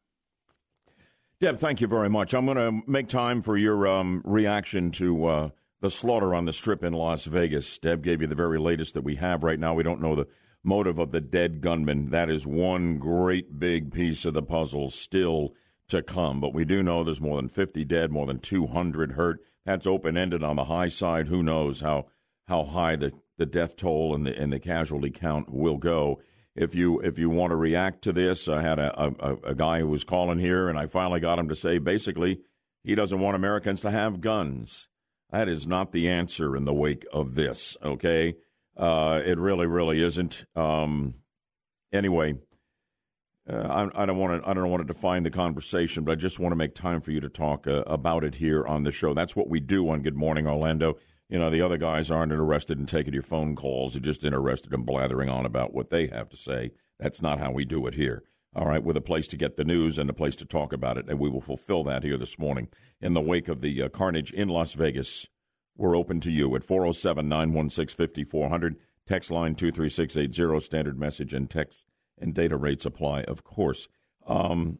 Deb, thank you very much. I'm going to make time for your um, reaction to. Uh, the slaughter on the strip in Las Vegas. Deb gave you the very latest that we have right now. We don't know the motive of the dead gunman. That is one great big piece of the puzzle still to come. But we do know there's more than 50 dead, more than 200 hurt. That's open ended on the high side. Who knows how how high the, the death toll and the and the casualty count will go. If you if you want to react to this, I had a, a, a guy who was calling here, and I finally got him to say basically he doesn't want Americans to have guns. That is not the answer in the wake of this, okay? Uh, it really, really isn't. Um, anyway, uh, I, I, don't want to. I don't want to define the conversation, but I just want to make time for you to talk uh, about it here on the show. That's what we do on Good Morning Orlando. You know, the other guys aren't interested in taking your phone calls; they're just interested in blathering on about what they have to say. That's not how we do it here. All right, with a place to get the news and a place to talk about it, and we will fulfill that here this morning in the wake of the uh, carnage in Las Vegas. We're open to you at 407 916 5400. Text line 23680. Standard message and text and data rates apply, of course. Um,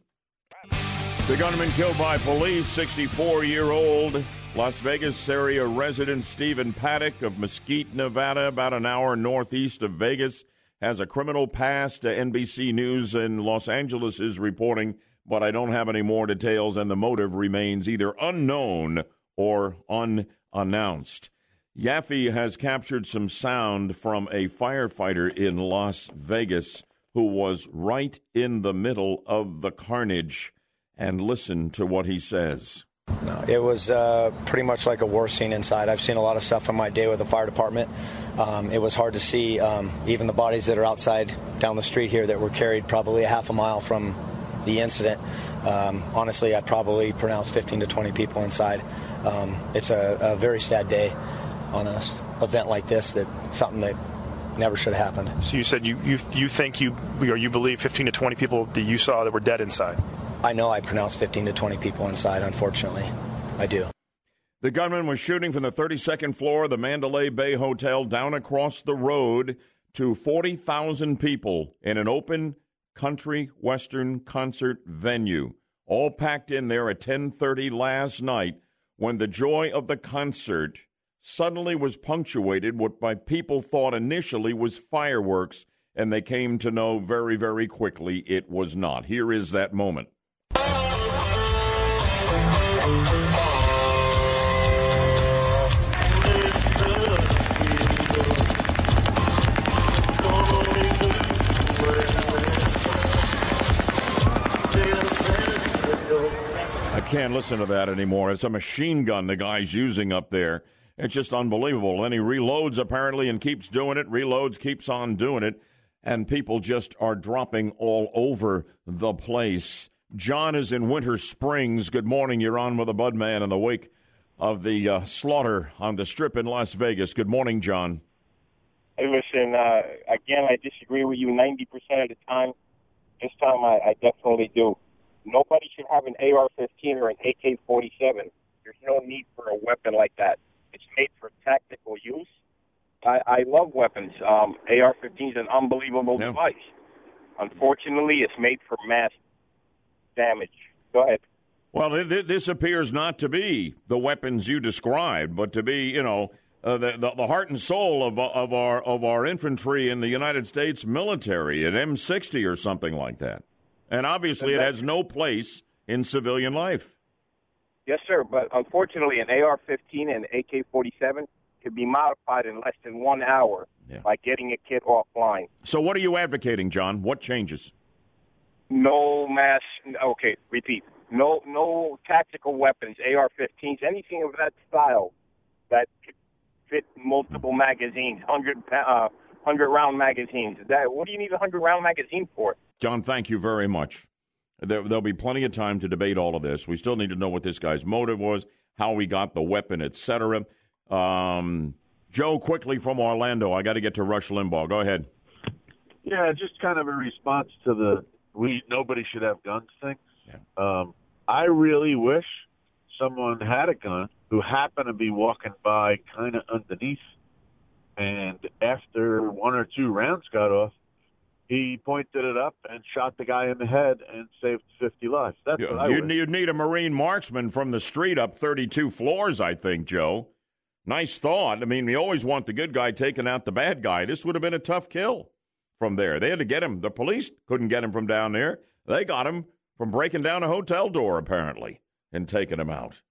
the gunman killed by police, 64 year old Las Vegas area resident Stephen Paddock of Mesquite, Nevada, about an hour northeast of Vegas has a criminal past. Uh, NBC News in Los Angeles is reporting, but I don't have any more details, and the motive remains either unknown or unannounced. Yaffee has captured some sound from a firefighter in Las Vegas who was right in the middle of the carnage. And listen to what he says.
No, it was uh, pretty much like a war scene inside. I've seen a lot of stuff in my day with the fire department. Um, it was hard to see um, even the bodies that are outside down the street here that were carried probably a half a mile from the incident. Um, honestly, I'd probably pronounced 15 to 20 people inside. Um, it's a, a, very sad day on an event like this. That something that never should have happened.
So you said you you, you think you or you believe 15 to 20 people that you saw that were dead inside.
I know I pronounced 15 to 20 people inside. Unfortunately, I do.
The gunman was shooting from the 32nd floor of the Mandalay Bay Hotel down across the road to 40,000 people in an open country western concert venue, all packed in there at 10:30 last night when the joy of the concert suddenly was punctuated what by people thought initially was fireworks and they came to know very very quickly it was not. Here is that moment. Can't listen to that anymore. It's a machine gun the guy's using up there. It's just unbelievable. And he reloads apparently and keeps doing it, reloads, keeps on doing it, and people just are dropping all over the place. John is in Winter Springs. Good morning. You're on with the Budman in the wake of the uh, slaughter on the strip in Las Vegas. Good morning, John.
Hey, listen, uh, again, I disagree with you 90% of the time. This time I, I definitely do. Nobody should have an AR-15 or an AK-47. There's no need for a weapon like that. It's made for tactical use. I, I love weapons. Um, AR-15 is an unbelievable yeah. device. Unfortunately, it's made for mass damage. Go ahead.
Well, this appears not to be the weapons you described, but to be, you know, uh, the, the, the heart and soul of of our of our infantry in the United States military, an M60 or something like that. And obviously, it has no place in civilian life.
Yes, sir. But unfortunately, an AR-15 and AK-47 can be modified in less than one hour yeah. by getting a kit offline.
So, what are you advocating, John? What changes?
No mass. Okay, repeat. No, no tactical weapons, AR-15s, anything of that style that could fit multiple magazines, hundred uh, hundred round magazines. That what do you need a hundred round magazine for?
John, thank you very much. There, will be plenty of time to debate all of this. We still need to know what this guy's motive was, how he got the weapon, etc. Um, Joe, quickly from Orlando. I got to get to Rush Limbaugh. Go ahead.
Yeah, just kind of a response to the we nobody should have guns thing. Yeah. Um, I really wish someone had a gun who happened to be walking by kind of underneath, and after one or two rounds got off, he pointed it up and shot the guy in the head and saved 50 lives. That's yeah, what I
you'd, you'd need a Marine marksman from the street up 32 floors, I think, Joe. Nice thought. I mean, we always want the good guy taking out the bad guy. This would have been a tough kill from there. They had to get him. The police couldn't get him from down there. They got him from breaking down a hotel door, apparently, and taking him out.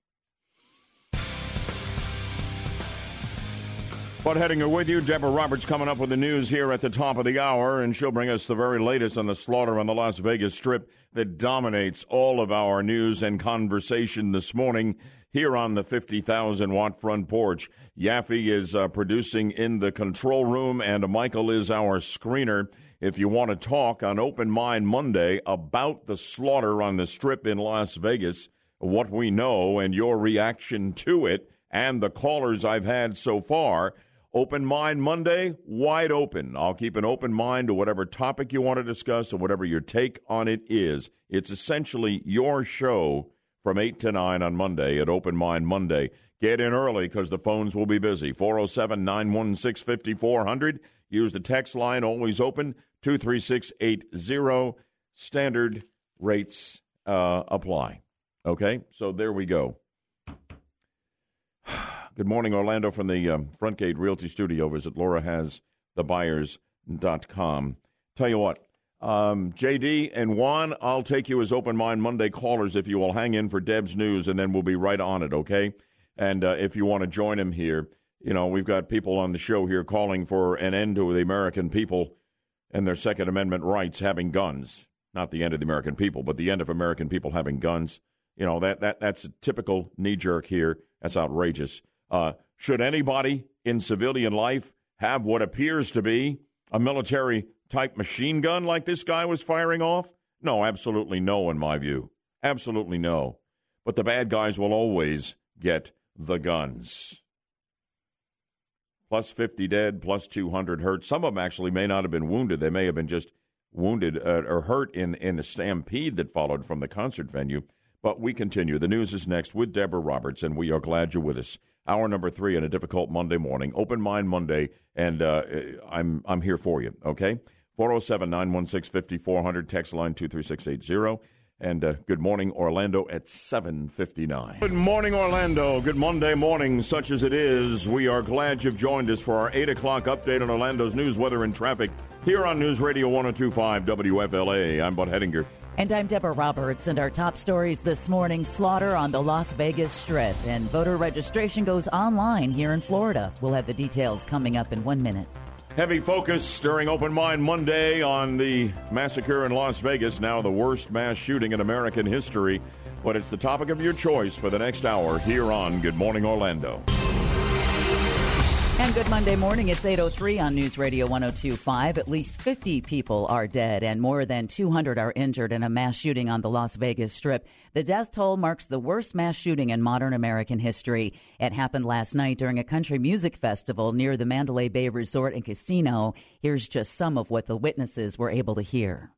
But heading her with you, Deborah Roberts coming up with the news here at the top of the hour, and she'll bring us the very latest on the slaughter on the Las Vegas Strip that dominates all of our news and conversation this morning here on the 50,000 watt front porch. Yaffee is uh, producing in the control room, and Michael is our screener. If you want to talk on Open Mind Monday about the slaughter on the Strip in Las Vegas, what we know and your reaction to it, and the callers I've had so far, Open Mind Monday, wide open. I'll keep an open mind to whatever topic you want to discuss and whatever your take on it is. It's essentially your show from 8 to 9 on Monday at Open Mind Monday. Get in early because the phones will be busy. 407 916 5400. Use the text line, always open, 23680. Standard rates uh, apply. Okay, so there we go. <sighs> Good morning, Orlando, from the um, Frontgate Realty Studio. Visit Laura has the LauraHasTheBuyers.com. Tell you what, um, JD and Juan, I'll take you as Open Mind Monday callers if you will hang in for Deb's news, and then we'll be right on it, okay? And uh, if you want to join him here, you know, we've got people on the show here calling for an end to the American people and their Second Amendment rights having guns. Not the end of the American people, but the end of American people having guns. You know, that, that that's a typical knee jerk here. That's outrageous. Uh, should anybody in civilian life have what appears to be a military type machine gun like this guy was firing off? No, absolutely no, in my view. Absolutely no. But the bad guys will always get the guns. Plus 50 dead, plus 200 hurt. Some of them actually may not have been wounded. They may have been just wounded uh, or hurt in, in a stampede that followed from the concert venue. But we continue. The news is next with Deborah Roberts, and we are glad you're with us. Hour number three on a difficult Monday morning, Open Mind Monday, and uh, I'm I'm here for you. Okay, 407 916 5400, text line 23680. And uh, good morning, Orlando at 7:59. Good morning, Orlando. Good Monday morning, such as it is. We are glad you've joined us for our eight o'clock update on Orlando's news, weather, and traffic here on News Radio 102.5 WFLA. I'm Bud Hedinger.
And I'm Deborah Roberts, and our top stories this morning slaughter on the Las Vegas Strip, and voter registration goes online here in Florida. We'll have the details coming up in one minute.
Heavy focus during Open Mind Monday on the massacre in Las Vegas, now the worst mass shooting in American history. But it's the topic of your choice for the next hour here on Good Morning Orlando.
And good Monday morning. It's 8.03 on News Radio 102.5. At least 50 people are dead and more than 200 are injured in a mass shooting on the Las Vegas Strip. The death toll marks the worst mass shooting in modern American history. It happened last night during a country music festival near the Mandalay Bay Resort and Casino. Here's just some of what the witnesses were able to hear.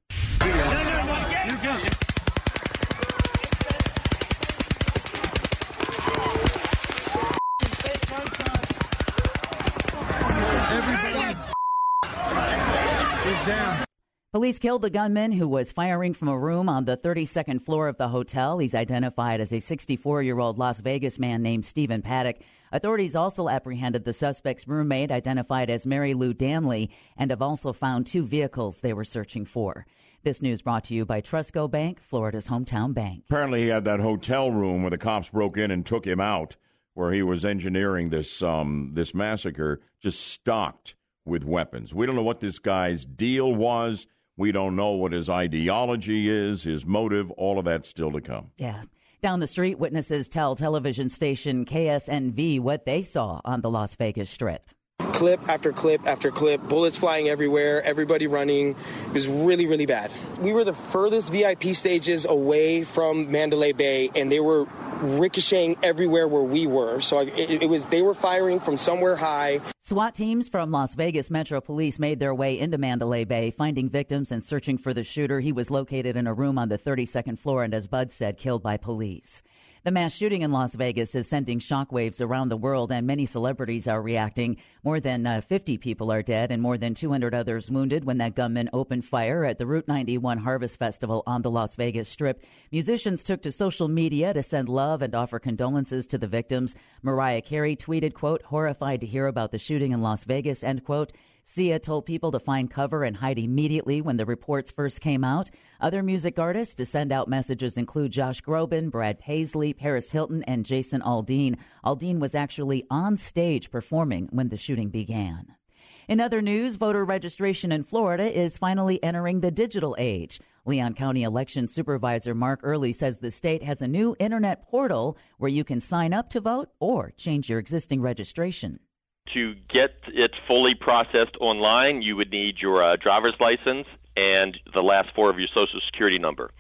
Police killed the gunman who was firing from a room on the 32nd floor of the hotel. He's identified as a 64 year old Las Vegas man named Stephen Paddock. Authorities also apprehended the suspect's roommate, identified as Marilou Danley, and have also found two vehicles they were searching for. This news brought to you by Trustco Bank, Florida's hometown bank.
Apparently, he had that hotel room where the cops broke in and took him out, where he was engineering this um, this massacre, just stocked with weapons. We don't know what this guy's deal was. We don't know what his ideology is, his motive, all of that's still to come.
Yeah. Down the street, witnesses tell television station KSNV what they saw on the Las Vegas Strip.
Clip after clip after clip, bullets flying everywhere, everybody running. It was really, really bad. We were the furthest VIP stages away from Mandalay Bay, and they were ricocheting everywhere where we were. So it, it, was they were firing from somewhere high.
SWAT teams from Las Vegas Metro Police made their way into Mandalay Bay, finding victims and searching for the shooter. He was located in a room on the 32nd floor and, as Bud said, killed by police. The mass shooting in Las Vegas is sending shockwaves around the world, and many celebrities are reacting. More than uh, 50 people are dead and more than 200 others wounded when that gunman opened fire at the Route 91 Harvest Festival on the Las Vegas Strip. Musicians took to social media to send love and offer condolences to the victims. Mariah Carey tweeted, quote, horrified to hear about the shooting in Las Vegas, end quote. Sia told people to find cover and hide immediately when the reports first came out. Other music artists to send out messages include Josh Groban, Brad Paisley, Paris Hilton, and Jason Aldean. Aldean was actually on stage performing when the shooting began. In other news, voter registration in Florida is finally entering the digital age. Leon County Election Supervisor Mark Earley says the state has a new internet portal where you can sign up to vote or change your existing registration.
To get it fully processed online, you would need your uh, driver's license and the last four of your social security number.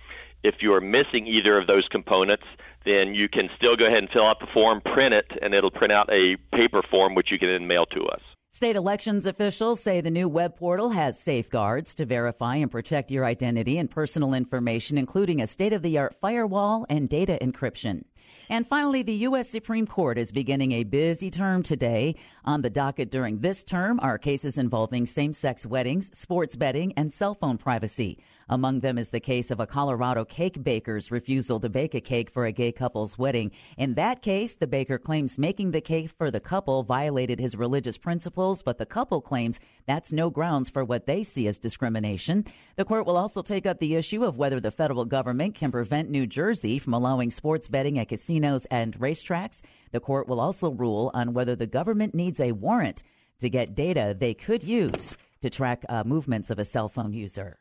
If you are missing either of those components, then you can still go ahead and fill out the form, print it, and it'll print out a paper form which you can then mail to us.
State elections officials say the new web portal has safeguards to verify and protect your identity and personal information, including a state of the art firewall and data encryption. And finally, the U.S. Supreme Court is beginning a busy term today. On the docket during this term are cases involving same sex weddings, sports betting, and cell phone privacy. Among them is the case of a Colorado cake baker's refusal to bake a cake for a gay couple's wedding. In that case, the baker claims making the cake for the couple violated his religious principles, but the couple claims that's no grounds for what they see as discrimination. The court will also take up the issue of whether the federal government can prevent New Jersey from allowing sports betting at casinos and racetracks. The court will also rule on whether the government needs a warrant to get data they could use to track uh, movements of a cell phone user.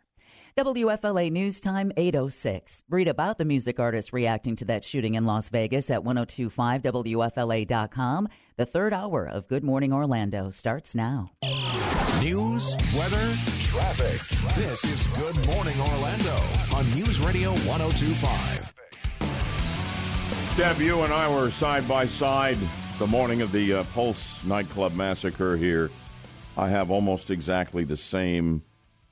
WFLA News Time 806. Read about the music artist reacting to that shooting in Las Vegas at 1025WFLA.com. The third hour of Good Morning Orlando starts now.
News, weather, traffic. This is Good Morning Orlando on on News Radio 1025.
Deb, you and I were side by side the morning of the uh, Pulse nightclub massacre here. I have almost exactly the same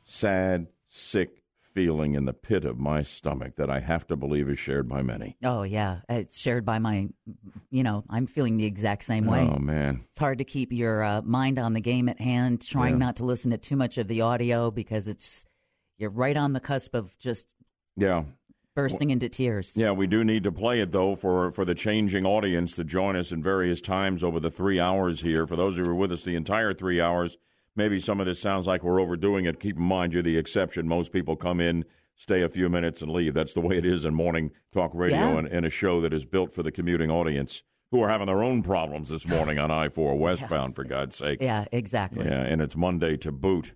sad, sick feeling in the pit of my stomach that I have to believe is shared by many.
Oh yeah, it's shared by my. You know, I'm feeling the exact same way.
Oh man,
It's hard to keep your uh, mind on the game at hand, trying
Yeah.
not to listen to too much of the audio because it's you're right on the cusp of just
yeah.
bursting into tears.
Yeah, we do need to play it though for for the changing audience to join us in various times over the three hours here. For those who were with us the entire three hours, maybe some of this sounds like we're overdoing it. Keep in mind, you're the exception. Most people come in, stay a few minutes, and leave. That's the way it is in morning talk radio
Yeah.
and, and a show that is built for the commuting audience who are having their own problems this morning on I four <laughs> westbound. For God's sake,
Yeah, exactly.
yeah, and it's Monday to boot.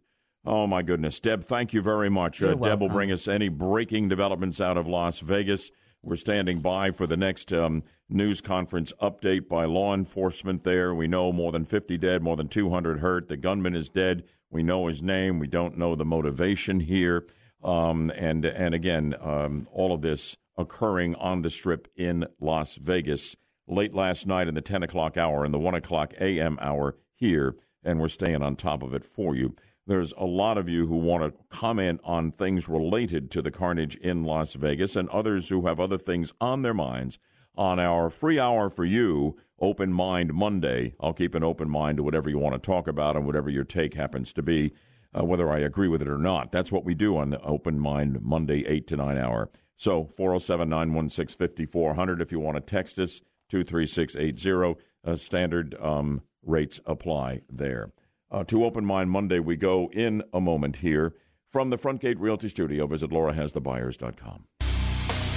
Oh my goodness, Deb! Thank you very much. Uh, Deb will bring us any breaking developments out of Las Vegas. We're standing by for the next um, news conference update by law enforcement. There, we know more than 50 dead, more than 200 hurt. The gunman is dead. We know his name. We don't know the motivation here. Um, and and again, um, all of this occurring on the strip in Las Vegas late last night in the 10 o'clock hour and the 1 o'clock a.m. hour here, and we're staying on top of it for you. There's a lot of you who want to comment on things related to the carnage in Las Vegas, and others who have other things on their minds on our free hour for you, Open Mind Monday. I'll keep an open mind to whatever you want to talk about and whatever your take happens to be, uh, whether I agree with it or not. That's what we do on the Open Mind Monday, 8 to 9 hour. So 407 916 5400 if you want to text us, 23680. Uh, standard um, rates apply there. Uh, to Open Mind Monday, we go in a moment here from the Front Gate Realty Studio. Visit laurahasthebuyers.com.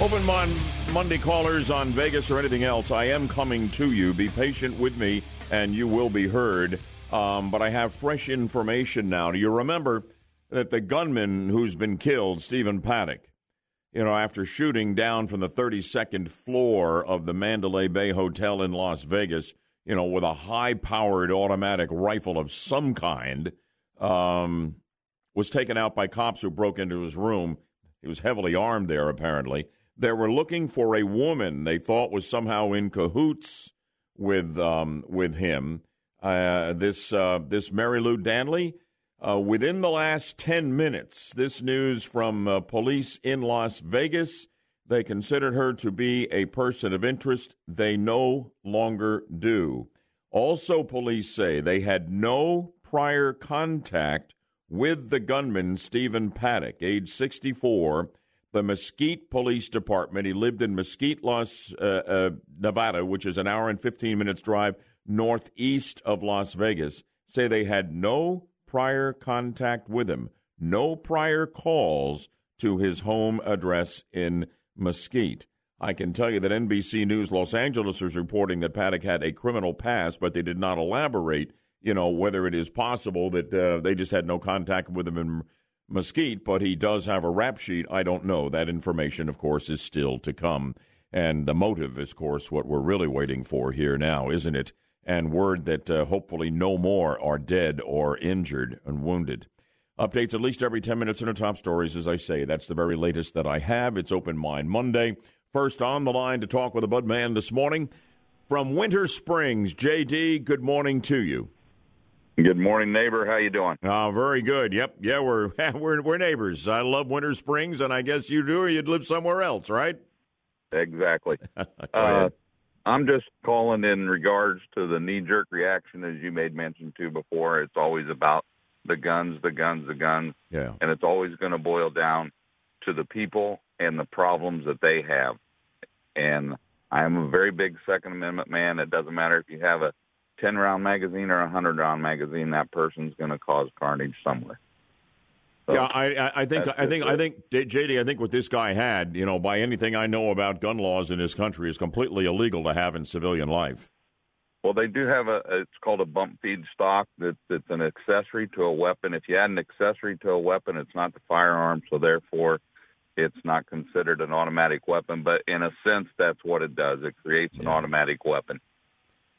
Open Mind Monday callers on Vegas or anything else, I am coming to you. Be patient with me, and you will be heard. Um, but I have fresh information now. Do you remember that the gunman who's been killed, Stephen Paddock, you know, after shooting down from the 32nd floor of the Mandalay Bay Hotel in Las Vegas, you know, with a high powered automatic rifle of some kind, um, was taken out by cops who broke into his room. He was heavily armed there, apparently. They were looking for a woman they thought was somehow in cahoots with um, with him. Uh, this uh, this Marilou Danley. Uh, within the last 10 minutes, this news from uh, police in Las Vegas, they considered her to be a person of interest. They no longer do. Also, police say they had no prior contact with the gunman, Stephen Paddock, age 64. The Mesquite Police Department, he lived in Mesquite, Las, uh, uh, Nevada, which is an hour and 15 minutes drive northeast of Las Vegas, say they had no prior contact with him, no prior calls to his home address in Mesquite. I can tell you that NBC News Los Angeles is reporting that Paddock had a criminal past, but they did not elaborate, you know, whether it is possible that uh, they just had no contact with him in Mesquite, but he does have a rap sheet. I don't know. That information, of course, is still to come. And the motive is, of course, what we're really waiting for here now, isn't it? And word that uh, hopefully no more are dead or injured and wounded. Updates at least every 10 minutes in our top stories, as I say. That's the very latest that I have. It's Open Mind Monday. First on the line to talk with a Bud Man this morning from Winter Springs. JD, good morning to you.
Good morning, neighbor. How you doing?
Oh, very good. Yep. Yeah, we're <laughs> we're we're neighbors. I love Winter Springs, and I guess you do, or you'd live somewhere else, right?
Exactly. <laughs> Uh. I'm just calling in regards to the knee jerk reaction, as you made mention to before. It's always about the guns, the guns, the guns.
Yeah.
And it's always going to boil down to the people and the problems that they have. And I'm a very big Second Amendment man. It doesn't matter if you have a 10 round magazine or a 100 round magazine, that person's going to cause carnage somewhere. So,
yeah, I, I, I think I think I think JD. I think what this guy had, you know, by anything I know about gun laws in this country, is completely illegal to have in civilian life.
Well, they do have a. It's called a bump feed stock. That it's an accessory to a weapon. If you add an accessory to a weapon, it's not the firearm, so therefore, it's not considered an automatic weapon. But in a sense, that's what it does. It creates an automatic weapon.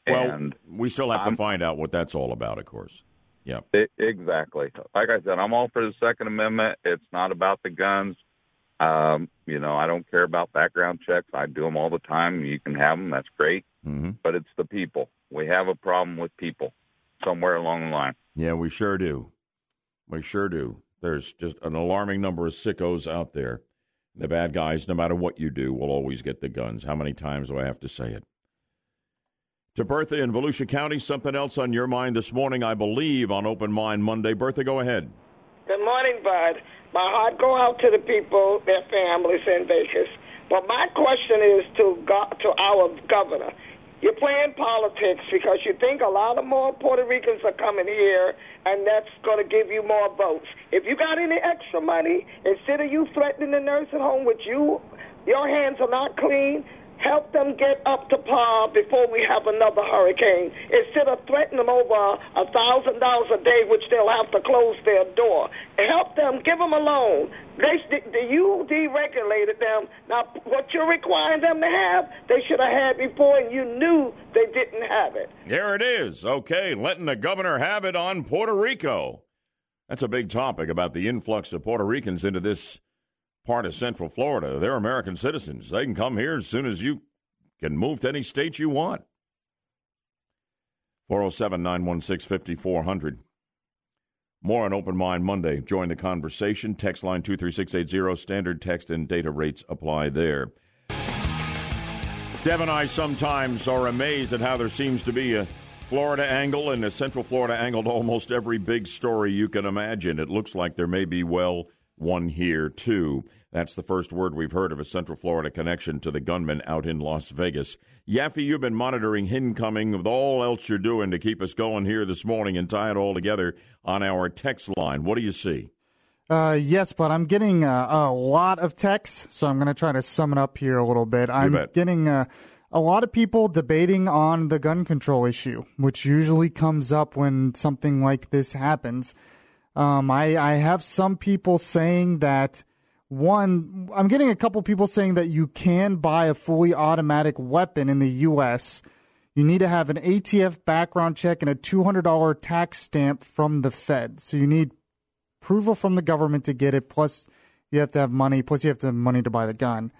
Well,
and
we still have to
I'm-
find out what that's all about, of course. Yeah.
E- exactly. Like I said, I'm all for the Second Amendment. It's not about the guns. Um, you know, I don't care about background checks. I do them all the time. You can have them. That's great.
Mm-hmm.
But it's the people. We have a problem with people somewhere along the line.
Yeah, we sure do. We sure do. There's just an alarming number of sickos out there. The bad guys, no matter what you do, will always get the guns. How many times do I have to say it? To Bertha in Volusia County, something else on your mind this morning, I believe, on Open Mind Monday. Bertha, go ahead.
Good morning, Bud. My heart go out to the people, their families in Vegas. But my question is to go- to our governor. You're playing politics because you think a lot of more Puerto Ricans are coming here, and that's going to give you more votes. If you got any extra money, instead of you threatening the nursing home with you, your hands are not clean. Help them get up to par before we have another hurricane. Instead of threatening them over a thousand dollars a day, which they'll have to close their door. Help them, give them a loan. They, the, you deregulated them. Now, what you're requiring them to have, they should have had before, and you knew they didn't have it.
There it is. Okay, letting the governor have it on Puerto Rico. That's a big topic about the influx of Puerto Ricans into this part of Central Florida. They're American citizens. They can come here as soon as you can move to any state you want. 407 916 5400. More on Open Mind Monday. Join the conversation. Text line 23680. Standard text and data rates apply there. Deb and I sometimes are amazed at how there seems to be a Florida angle and a Central Florida angle to almost every big story you can imagine. It looks like there may be, well, one here, too. That's the first word we've heard of a Central Florida connection to the gunman out in Las Vegas. Yaffee, you've been monitoring incoming with all else you're doing to keep us going here this morning and tie it all together on our text line. What do you see?
Uh, yes, but I'm getting uh, a lot of texts, so I'm going to try to sum it up here a little bit. I'm getting uh, a lot of people debating on the gun control issue, which usually comes up when something like this happens. Um, I, I have some people saying that one, I'm getting a couple people saying that you can buy a fully automatic weapon in the U.S. You need to have an ATF background check and a $200 tax stamp from the Fed. So you need approval from the government to get it. Plus, you have to have money. Plus, you have to have money to buy the gun.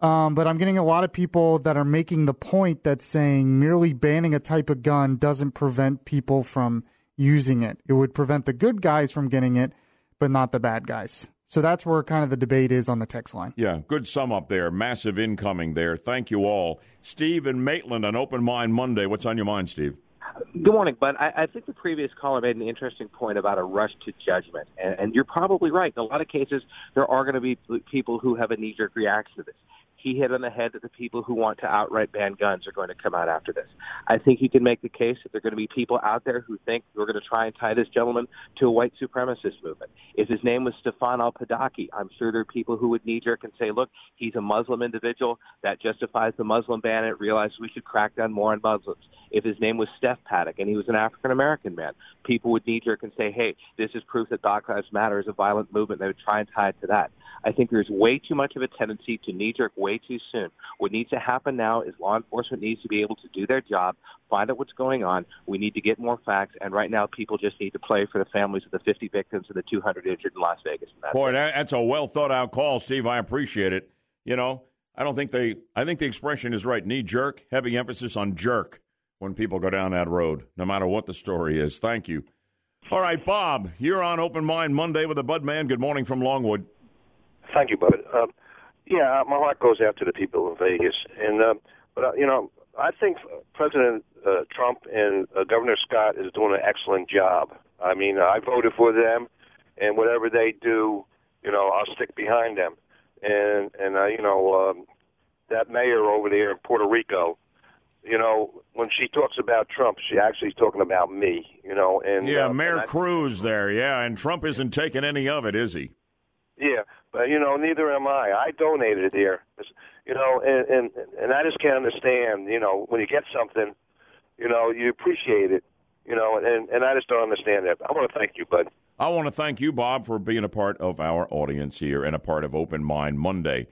Um, but I'm getting a lot of people that are making the point that saying merely banning a type of gun doesn't prevent people from using it. It would prevent the good guys from getting it, but not the bad guys. So that's where kind of the debate is on the text line.
Yeah, good sum up there. Massive incoming there. Thank you all. Steve and Maitland on Open Mind Monday. What's on your mind, Steve?
Good morning, Bud. I, I think the previous caller made an interesting point about a rush to judgment, and, and you're probably right. In a lot of cases, there are going to be people who have a knee-jerk reaction to this. He hit on the head that the people who want to outright ban guns are going to come out after this. I think you can make the case that there are going to be people out there who think we're going to try and tie this gentleman to a white supremacist movement. If his name was Stefan al-Padaki, I'm sure there are people who would knee-jerk and say, look, he's a Muslim individual. That justifies the Muslim ban. It realizes we should crack down more on Muslims. If his name was Steph Paddock and he was an African American man, people would knee jerk and say, hey, this is proof that Black Lives Matter is a violent movement. They would try and tie it to that. I think there's way too much of a tendency to knee jerk way too soon. What needs to happen now is law enforcement needs to be able to do their job, find out what's going on. We need to get more facts, and right now people just need to play for the families of the 50 victims and the 200 injured in Las Vegas. That's
Boy,
it.
that, that's a well thought out call, Steve. I appreciate it. You know, I don't think they, I think the expression is right. Knee jerk, heavy emphasis on jerk when people go down that road, no matter what the story is. Thank you. All right, Bob, you're on Open Mind Monday with the Bud Man. Good morning from Longwood.
Thank you, Bud. Um, yeah, my heart goes out to the people in Vegas, and uh, but uh, you know, I think President uh, Trump and uh, Governor Scott is doing an excellent job. I mean, I voted for them, and whatever they do, you know, I'll stick behind them. And and uh, you know, um, that mayor over there in Puerto Rico, you know, when she talks about Trump, she actually is talking about me. You know, and
yeah,
uh,
Mayor
and I-
Cruz there. Yeah, and Trump isn't taking any of it, is he?
Yeah, but you know, neither am I. I donated here, you know, and and and I just can't understand. You know, when you get something, you know, you appreciate it. You know, and and I just don't understand that. I want to thank you, bud.
I want to thank you, Bob, for being a part of our audience here and a part of Open Mind Monday.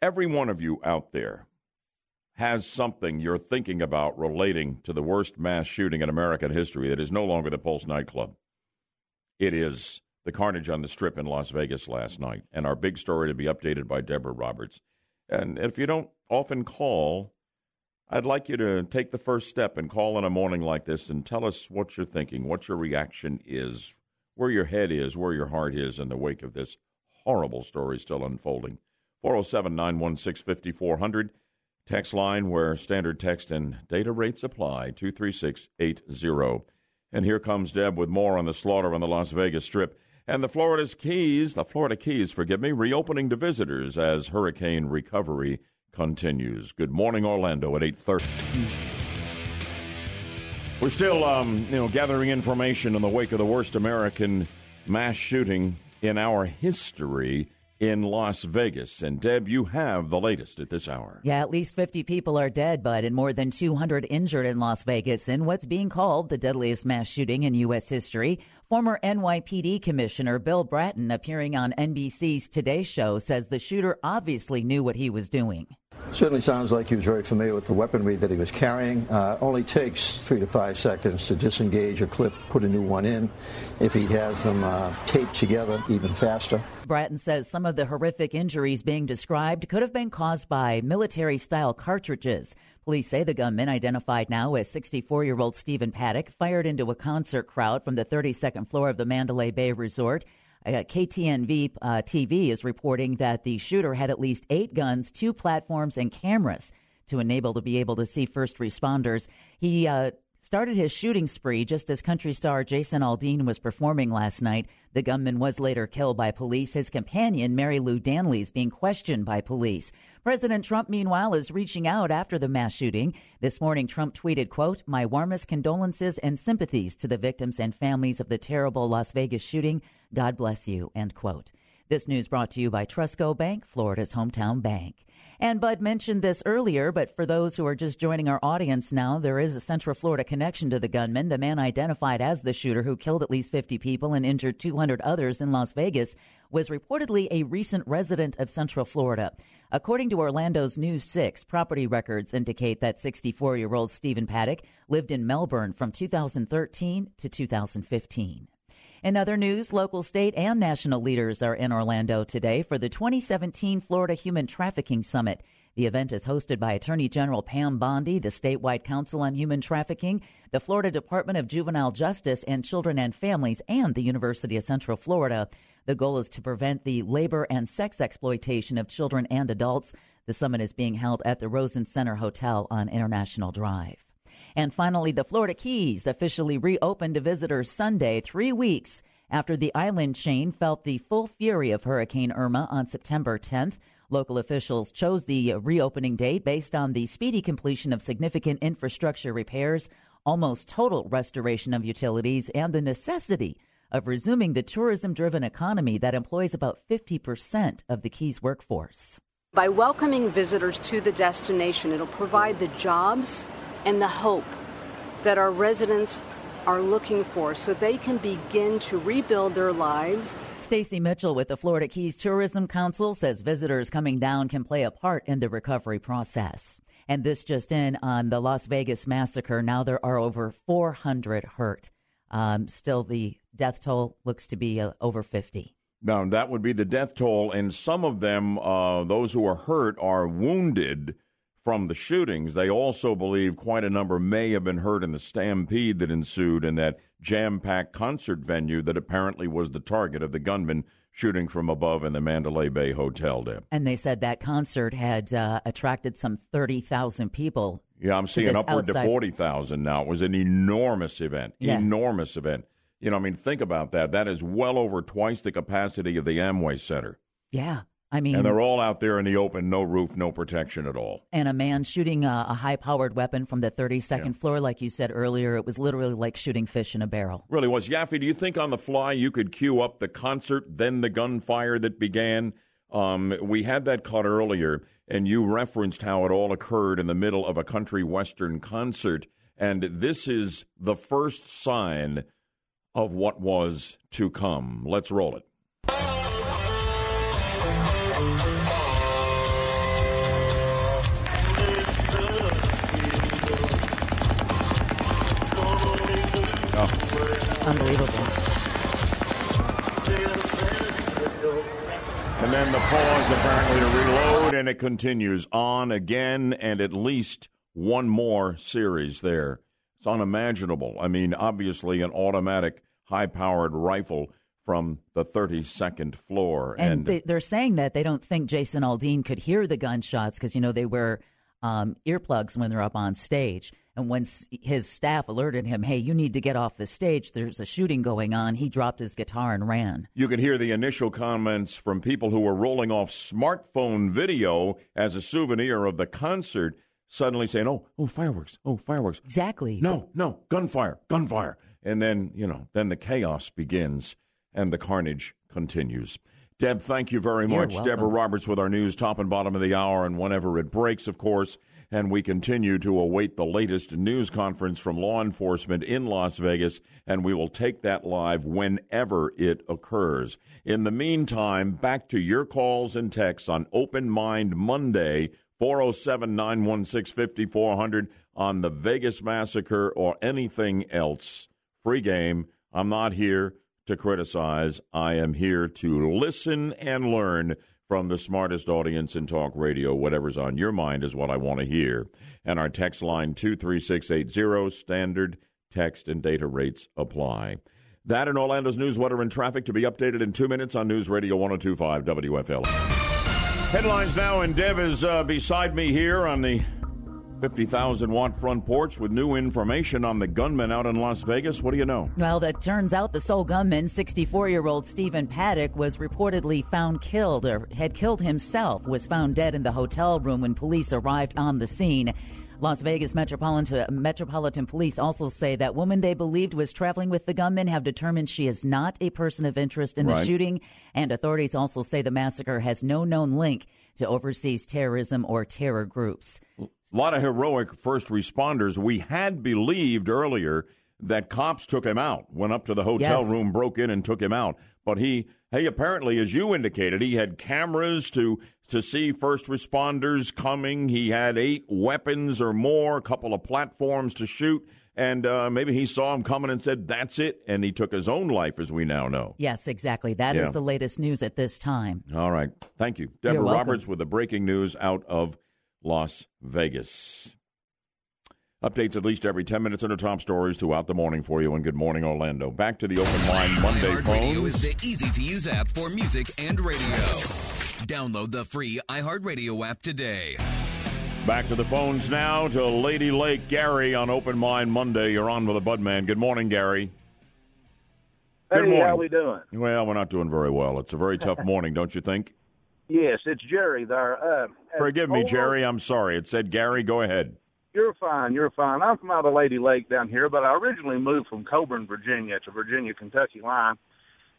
Every one of you out there has something you're thinking about relating to the worst mass shooting in American history that is no longer the Pulse nightclub. It is the carnage on the strip in Las Vegas last night. And our big story to be updated by Deborah Roberts. And if you don't often call, I'd like you to take the first step and call in a morning like this and tell us what you're thinking, what your reaction is, where your head is, where your heart is in the wake of this horrible story still unfolding. 407 916 5400. Text line where standard text and data rates apply 23680. And here comes Deb with more on the slaughter on the Las Vegas Strip. And the Florida's Keys, the Florida Keys, forgive me, reopening to visitors as hurricane recovery continues. Good morning, Orlando, at 8.30. We're still, um, you know, gathering information in the wake of the worst American mass shooting in our history in Las Vegas. And Deb, you have the latest at this hour.
Yeah, at least 50 people are dead, but and more than 200 injured in Las Vegas in what's being called the deadliest mass shooting in U.S. history. Former NYPD Commissioner Bill Bratton, appearing on NBC's Today Show, says the shooter obviously knew what he was doing.
Certainly sounds like he was very familiar with the weaponry that he was carrying. Uh, only takes three to five seconds to disengage a clip, put a new one in. If he has them uh, taped together, even faster.
Bratton says some of the horrific injuries being described could have been caused by military style cartridges. Police say the gunman, identified now as 64 year old Stephen Paddock, fired into a concert crowd from the 32nd floor of the Mandalay Bay Resort. Uh, KTNV uh, TV is reporting that the shooter had at least eight guns, two platforms, and cameras to enable to be able to see first responders. He uh, started his shooting spree just as country star Jason Aldean was performing last night. The gunman was later killed by police. His companion, Marilou Danley, is being questioned by police. President Trump, meanwhile, is reaching out after the mass shooting. This morning, Trump tweeted, quote, My warmest condolences and sympathies to the victims and families of the terrible Las Vegas shooting. God bless you, end quote. This news brought to you by Trustco Bank, Florida's hometown bank. And Bud mentioned this earlier, but for those who are just joining our audience now, there is a Central Florida connection to the gunman. The man identified as the shooter who killed at least 50 people and injured 200 others in Las Vegas was reportedly a recent resident of Central Florida. According to Orlando's News 6, property records indicate that 64 year old Stephen Paddock lived in Melbourne from 2013 to 2015. In other news, local, state, and national leaders are in Orlando today for the 2017 Florida Human Trafficking Summit. The event is hosted by Attorney General Pam Bondi, the Statewide Council on Human Trafficking, the Florida Department of Juvenile Justice and Children and Families, and the University of Central Florida. The goal is to prevent the labor and sex exploitation of children and adults. The summit is being held at the Rosen Center Hotel on International Drive. And finally, the Florida Keys officially reopened to visitors Sunday, three weeks after the island chain felt the full fury of Hurricane Irma on September 10th. Local officials chose the reopening date based on the speedy completion of significant infrastructure repairs, almost total restoration of utilities, and the necessity of resuming the tourism driven economy that employs about 50% of the Keys workforce.
By welcoming visitors to the destination, it'll provide the jobs and the hope that our residents are looking for so they can begin to rebuild their lives.
Stacy Mitchell with the Florida Keys Tourism Council says visitors coming down can play a part in the recovery process. And this just in on the Las Vegas massacre. Now there are over 400 hurt. Um, still, the death toll looks to be uh, over 50.
Now, that would be the death toll, and some of them, uh, those who are hurt, are wounded from the shootings. They also believe quite a number may have been hurt in the stampede that ensued in that jam packed concert venue that apparently was the target of the gunman shooting from above in the Mandalay Bay Hotel. Deb.
And they said that concert had uh, attracted some 30,000 people.
Yeah, I'm seeing upward outside. to 40,000 now. It was an enormous event. Yeah. Enormous event. You know, I mean, think about that. That is well over twice the capacity of the Amway Center.
Yeah. I mean,
and they're all out there in the open, no roof, no protection at all.
And a man shooting a, a high-powered weapon from the 32nd yeah. floor, like you said earlier, it was literally like shooting fish in a barrel.
Really was. Yaffee, do you think on the fly you could cue up the concert, then the gunfire that began? Um, we had that caught earlier, and you referenced how it all occurred in the middle of a country western concert, and this is the first sign of what was to come. Let's roll it.
Oh. the
pause apparently to reload, and it continues on again, and at least one more series there. It's unimaginable. I mean, obviously, an automatic, high powered rifle from the 32nd floor.
And,
And,
they, they're saying that they don't think Jason Aldean could hear the gunshots because, you know, they wear um, earplugs when they're up on stage. And when his staff alerted him, hey, you need to get off the stage, there's a shooting going on, he dropped his guitar and ran.
you could hear the initial comments from people who were rolling off smartphone video as a souvenir of the concert, suddenly saying, "Oh, oh, fireworks! Oh, fireworks!"
Exactly.
No, no, gunfire, gunfire, and then you know, then the chaos begins and the carnage continues. Deb, thank you very much. Deborah Roberts with our news, top and bottom of the hour, and whenever it breaks, of course. And we continue to await the latest news conference from law enforcement in Las Vegas, and we will take that live whenever it occurs. In the meantime, back to your calls and texts on Open Mind Monday, 407 916 5400 on the Vegas Massacre or anything else. Free game. I'm not here to criticize. I am here to listen and learn from the smartest audience in talk radio. Whatever's on your mind is what I want to hear. And our text line 23680, standard text and data rates apply. That and Orlando's news, weather, and traffic to be updated in two minutes on News Radio 1025 WFL. Headlines now, and Deb is uh, beside me here on the 50,000 watt front porch with new information on the gunman out in Las Vegas. What do you know?
Well, that turns out the sole gunman, 64 year old Stephen Paddock, was reportedly found killed or had killed himself, was found dead in the hotel room when police arrived on the scene. Las Vegas Metropolitan, Metropolitan Police also say that woman they believed was traveling with the gunman have determined she is not a person of interest in the
Right.
shooting. And authorities also say the massacre has no known link to overseas terrorism or terror groups.
A lot of heroic first responders. We had believed earlier that cops took him out, went up to the hotel
Yes.
room, broke in, and took him out. But he, he apparently, as you indicated, he had cameras to to see first responders coming. He had eight weapons or more, a couple of platforms to shoot, and uh, maybe he saw him coming and said, "That's it," and he took his own life, as we now know.
Yes, exactly. That is
Yeah.
the latest news at this time.
All right. Thank you. Deborah. Roberts with the breaking news out of Las Vegas. Updates at least every 10 minutes into top stories throughout the morning for you. And good morning, Orlando. Back to the Open Line Monday
iHeartRadio is the easy to use app for music and radio. Download the free iHeartRadio app today.
Back to the phones now to Lady Lake Gary on Open Mind Monday. You're on with the Budman. Good morning, Gary. Good
Hey,
morning.
how we doing?
Well, we're not doing very well. It's a very tough <laughs> morning, don't you think?
Yes, it's Jerry there. Uh,
Forgive me, Jerry. I'm sorry. It said Gary. Go ahead.
You're fine. You're fine. I'm from out of Lady Lake down here, but I originally moved from Coeburn, Virginia, to Virginia Kentucky line.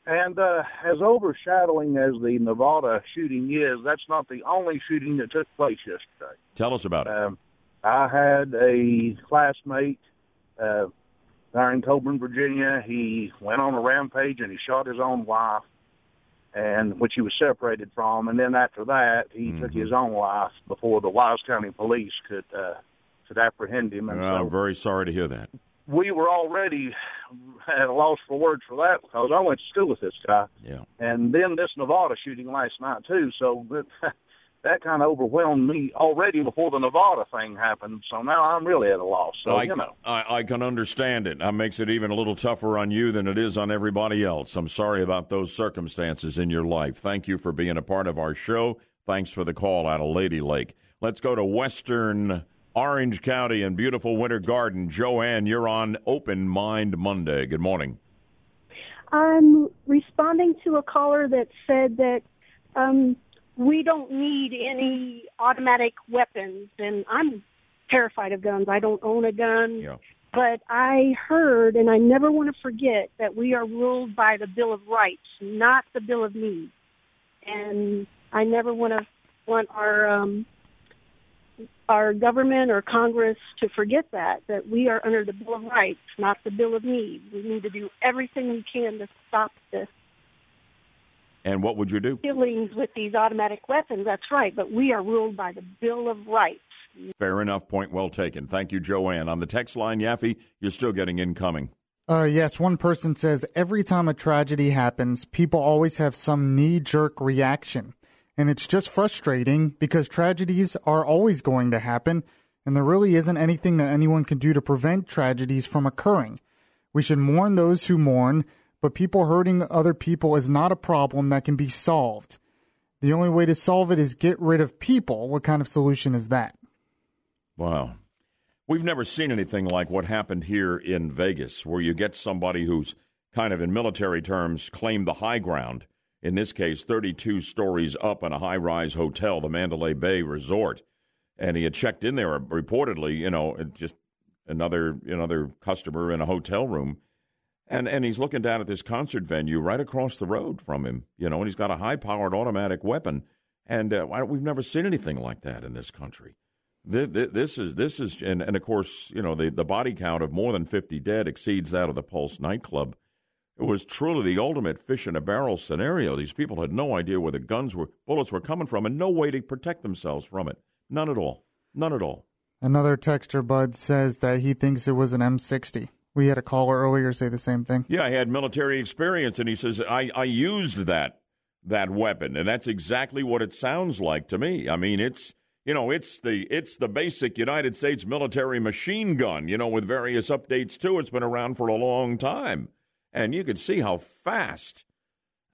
And uh, as overshadowing as the Nevada shooting is, that's not the only shooting that took place yesterday.
Tell us about it.
Um, I had a classmate uh, there in Coeburn, Virginia. He went on a rampage and he shot his own wife, and which he was separated from. And then after that, he took his own life before the Wise County Police could uh, could apprehend him. And
Well,
so
I'm very sorry to hear that.
we were already at a loss for words for that because I went to school with this guy.
Yeah.
And then this Nevada shooting last night too. So <laughs> that that kind of overwhelmed me already before the Nevada thing happened. So now I'm really at a loss. So
I,
you know,
I, I can understand it. That makes it even a little tougher on you than it is on everybody else. I'm sorry about those circumstances in your life. Thank you for being a part of our show. Thanks for the call out of Lady Lake. Let's go to Western Orange County and beautiful Winter Garden. Joanne, you're on Open Mind Monday. Good morning.
I'm responding to a caller that said that um, we don't need any automatic weapons, and I'm terrified of guns. I don't own a gun,
Yeah.
but I heard, and I never want to forget, that we are ruled by the Bill of Rights, not the Bill of Needs. And I never want to want our um, our government or Congress to forget that that we are under the Bill of Rights, not the Bill of Need. We need to do everything we can to stop this
And what would you do?
killings with these automatic weapons. That's right, but we are ruled by the Bill of Rights.
Fair enough. Point well taken. Thank you, Joanne. On the text line, Yaffee, you're still getting incoming.
Uh, yes, one person says every time a tragedy happens, people always have some knee jerk reaction. And it's just frustrating because tragedies are always going to happen, and there really isn't anything that anyone can do to prevent tragedies from occurring. We should mourn those who mourn, but people hurting other people is not a problem that can be solved. The only way to solve it is get rid of people. What kind of solution is that?
Wow. We've never seen anything like what happened here in Vegas, where you get somebody who's kind of, in military terms, claimed the high ground. In this case, 32 stories up in a high rise hotel, the Mandalay Bay Resort. And he had checked in there reportedly, you know, just another another customer in a hotel room. And and he's looking down at this concert venue right across the road from him, you know, and he's got a high powered automatic weapon. And uh, we've never seen anything like that in this country. This is this is and, and of course you know the the body count of more than fifty dead exceeds that of the Pulse nightclub. It was truly the ultimate fish in a barrel scenario. These people had no idea where the guns were, bullets were coming from, and no way to protect themselves from it. None at all. None at all.
Another texter, Bud, says that he thinks it was an M60. We had a caller earlier say the same thing.
Yeah, he had military experience, and he says I, I used that that weapon, and that's exactly what it sounds like to me. I mean, it's you know, it's the it's the basic United States military machine gun, you know, with various updates too. It's been around for a long time, and you could see how fast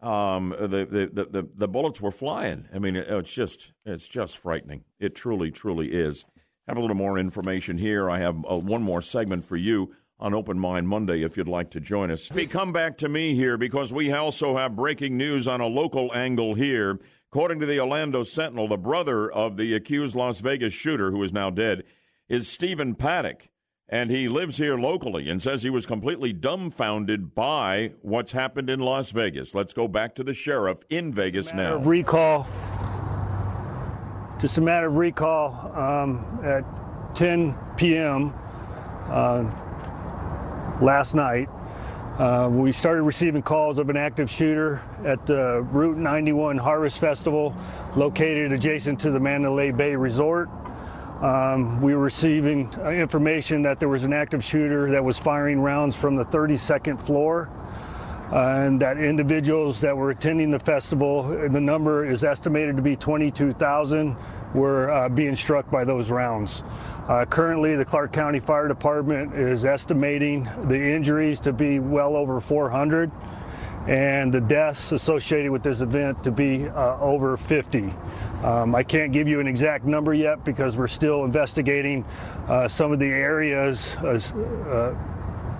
um, the, the, the the bullets were flying. I mean, it's just it's just frightening. It truly, truly is. Have a little more information here. I have uh, one more segment for you on Open Mind Monday if you'd like to join us. Come back to me here because we also have breaking news on a local angle here. According to the Orlando Sentinel, the brother of the accused Las Vegas shooter, who is now dead, is Stephen Paddock. And he lives here locally and says he was completely dumbfounded by what's happened in Las Vegas. Let's go back to the sheriff in Vegas now.
Of recall. Just a matter of recall um, at 10 p.m. Uh, last night. Uh, we started receiving calls of an active shooter at the Route 91 Harvest Festival located adjacent to the Mandalay Bay Resort. Um, we were receiving uh, information that there was an active shooter that was firing rounds from the 32nd floor. Uh, and that individuals that were attending the festival, the number is estimated to be 22,000, were uh, being struck by those rounds. Uh, currently, the Clark County Fire Department is estimating the injuries to be well over 400 and the deaths associated with this event to be uh, over 50. Um, I can't give you an exact number yet because we're still investigating uh, some of the areas uh,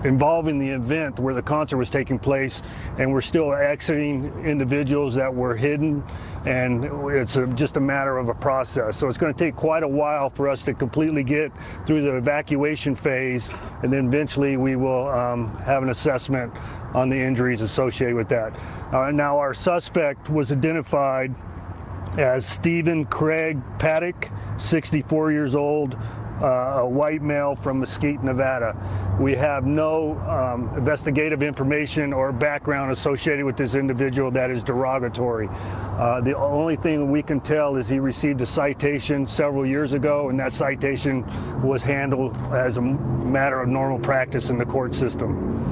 involving the event where the concert was taking place, and we're still exiting individuals that were hidden, and it's a, just a matter of a process. So it's going to take quite a while for us to completely get through the evacuation phase, and then eventually we will um, have an assessment on the injuries associated with that. Uh, now, our suspect was identified as Stephen Craig Paddock, 64 years old, uh, a white male from Mesquite, Nevada. We have no um, investigative information or background associated with this individual that is derogatory. Uh, the only thing we can tell is he received a citation several years ago, and that citation was handled as a matter of normal practice in the court system.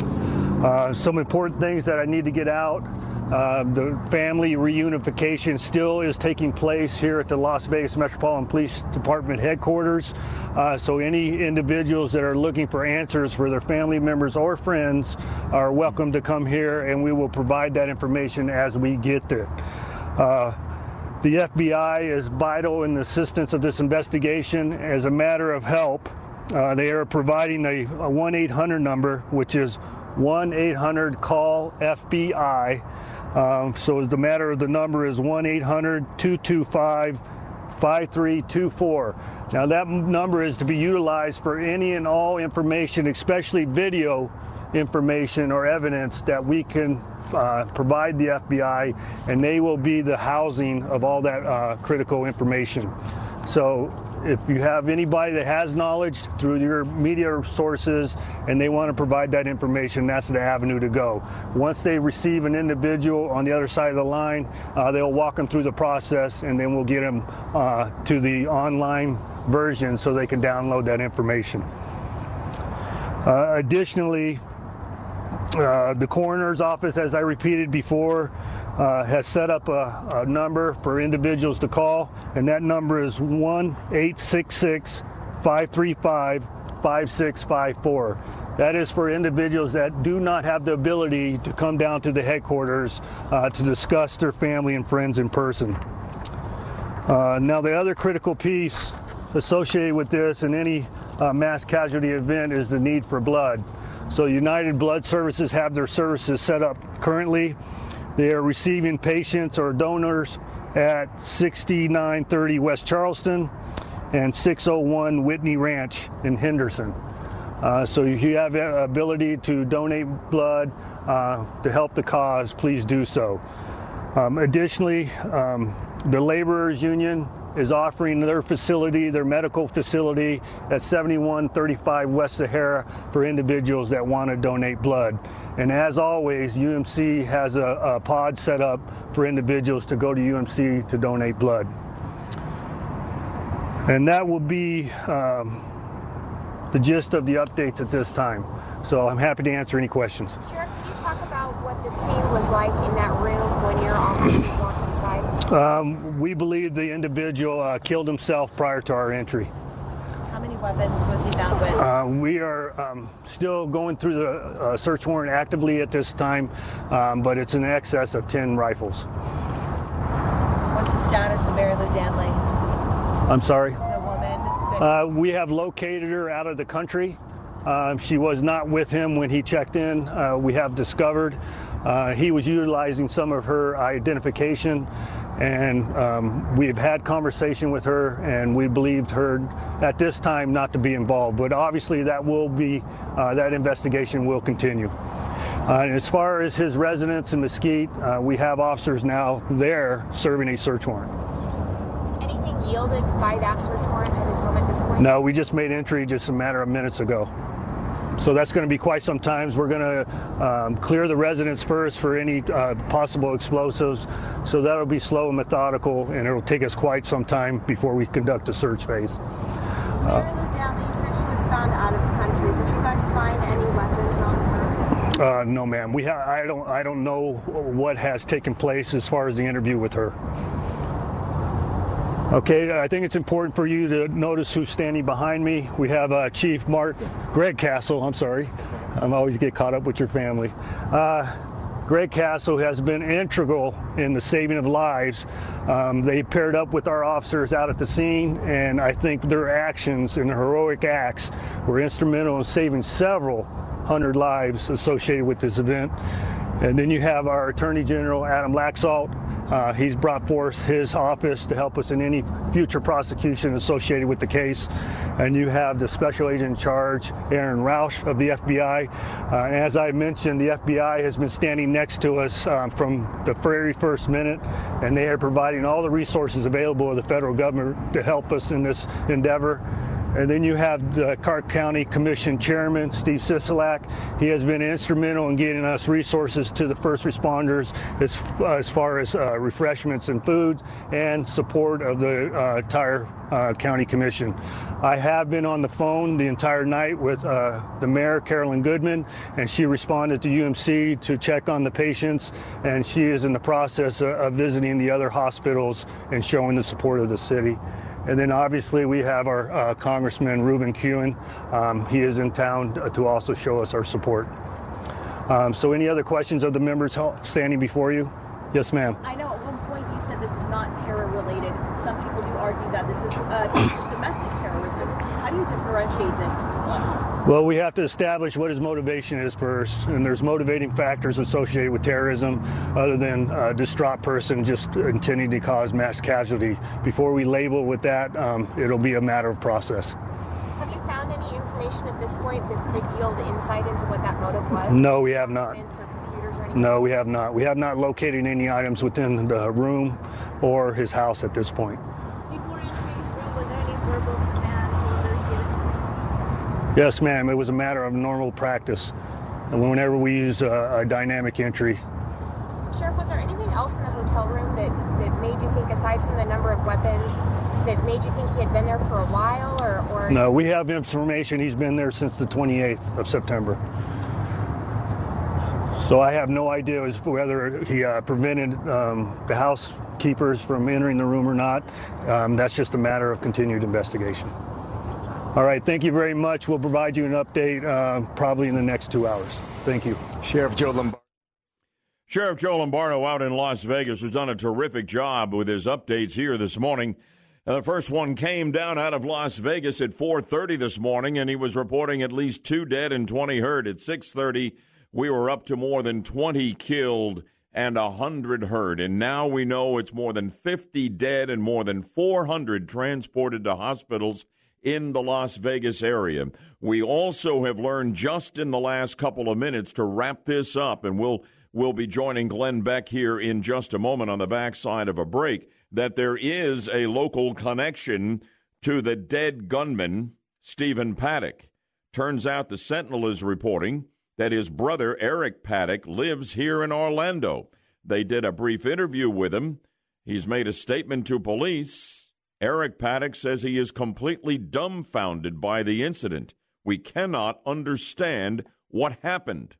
Uh, some important things that I need to get out. Uh, the family reunification still is taking place here at the Las Vegas Metropolitan Police Department headquarters. Uh, so, any individuals that are looking for answers for their family members or friends are welcome to come here, and we will provide that information as we get there. Uh, the FBI is vital in the assistance of this investigation. As a matter of help, uh, they are providing a 1 800 number, which is 1 800 call FBI. Um, so as the matter of the number is 1 800 225 5324. Now, that number is to be utilized for any and all information, especially video information or evidence that we can uh, provide the FBI, and they will be the housing of all that uh, critical information. So if you have anybody that has knowledge through your media sources and they want to provide that information, that's the avenue to go. Once they receive an individual on the other side of the line, uh, they'll walk them through the process and then we'll get them uh, to the online version so they can download that information. Uh, additionally, uh, the coroner's office, as I repeated before, uh, has set up a, a number for individuals to call, and that number is 1 866 535 5654. That is for individuals that do not have the ability to come down to the headquarters uh, to discuss their family and friends in person. Uh, now, the other critical piece associated with this and any uh, mass casualty event is the need for blood. So, United Blood Services have their services set up currently. They are receiving patients or donors at 6930 West Charleston and 601 Whitney Ranch in Henderson. Uh, so if you have the ability to donate blood uh, to help the cause, please do so. Um, additionally, um, the Laborers Union is offering their facility, their medical facility at 7135 West Sahara for individuals that want to donate blood. And as always, UMC has a, a pod set up for individuals to go to UMC to donate blood. And that will be um, the gist of the updates at this time. So I'm happy to answer any questions.
Sheriff, can you talk about what the scene was like in that room when your officers walked inside?
Um, we believe the individual uh, killed himself prior to our entry.
How many weapons was he found with?
Uh, we are um, still going through the uh, search warrant actively at this time, um, but it's in excess of 10 rifles.
What's the status of Marilou Danley?
I'm sorry?
The woman that
Uh, we have located her out of the country. Um, she was not with him when he checked in. Uh, we have discovered uh, he was utilizing some of her identification, and um, we've had conversation with her, and we believed her at this time not to be involved. But obviously, that will be uh, that investigation will continue. Uh, and as far as his residence in Mesquite, uh, we have officers now there serving a search warrant.
anything yielded by that search warrant at his home at this point?
No, we just made entry just a matter of minutes ago. So that's going to be quite some times. We're going to um, clear the residence first for any uh, possible explosives. So that'll be slow and methodical, and it'll take us quite some time before we conduct the search phase.
Marilou you said she was found out of the country. Did you guys find any weapons on her?
Uh, no, ma'am. We ha- I don't. I don't know what has taken place as far as the interview with her. Okay, I think it's important for you to notice who's standing behind me. We have uh, Chief Mark Greg Cassell. I'm sorry, I'm always get caught up with your family. Uh, Greg Cassell has been integral in the saving of lives. Um, they paired up with our officers out at the scene, and I think their actions and heroic acts were instrumental in saving several hundred lives associated with this event. And then you have our Attorney General Adam Laxalt. Uh, he's brought forth his office to help us in any future prosecution associated with the case. And you have the Special Agent in Charge, Aaron Rouse of the FBI. Uh, and as I mentioned, the FBI has been standing next to us um, from the very first minute, and they are providing all the resources available to the federal government to help us in this endeavor. And then you have the Clark County Commission Chairman, Steve Sisolak. He has been instrumental in getting us resources to the first responders as, as far as uh, refreshments and food and support of the uh, entire uh, county commission. I have been on the phone the entire night with uh, the mayor, Carolyn Goodman, and she responded to UMC to check on the patients, and she is in the process of, of visiting the other hospitals and showing the support of the city. And then obviously we have our uh, Congressman Ruben Kihuen. Um, he is in town to also show us our support. Um, so any other questions of the members standing before you? Yes, ma'am.
I know at one point you said this was not terror related. Some people do argue that this is a case of domestic terrorism. How do you differentiate this to people?
Well, we have to establish what his motivation is first, and there's motivating factors associated with terrorism other than a distraught person just intending to cause mass casualty. Before we label with that, um, it'll be a matter of process.
Have you found any information at this point that could yield insight into what that motive was?
No, we have not.
Documents or computers or anything?
No, we have not. We have not located any items within the room or his house at this point.
Before entering his room, was there any verbal commands, orders given?
Yes, ma'am. It was a matter of normal practice. And whenever we use a, a dynamic entry,
Sheriff, was there anything else in the hotel room that, that made you think, aside from the number of weapons, that made you think he had been there for a while, or, or
no, we have information he's been there since the 28th of September. So I have no idea as whether he uh, prevented um, the housekeepers from entering the room or not. Um, that's just a matter of continued investigation. All right, thank you very much. We'll provide you an update uh, probably in the next two hours. Thank you.
Sheriff Joe Lombardo. Sheriff Joe Lombardo out in Las Vegas has done a terrific job with his updates here this morning. Uh, the first one came down out of Las Vegas at 4:30 this morning, and he was reporting at least two dead and 20 hurt. At 6:30, we were up to more than 20 killed and 100 hurt, and now we know it's more than 50 dead and more than 400 transported to hospitals in the Las Vegas area. We also have learned just in the last couple of minutes to wrap this up, and we'll we'll be joining Glenn Beck here in just a moment on the backside of a break. That there is a local connection to the dead gunman Stephen Paddock. Turns out the Sentinel is reporting that his brother, Eric Paddock, lives here in Orlando. They did a brief interview with him. He's made a statement to police. Eric Paddock says he is completely dumbfounded by the incident. We cannot understand what happened.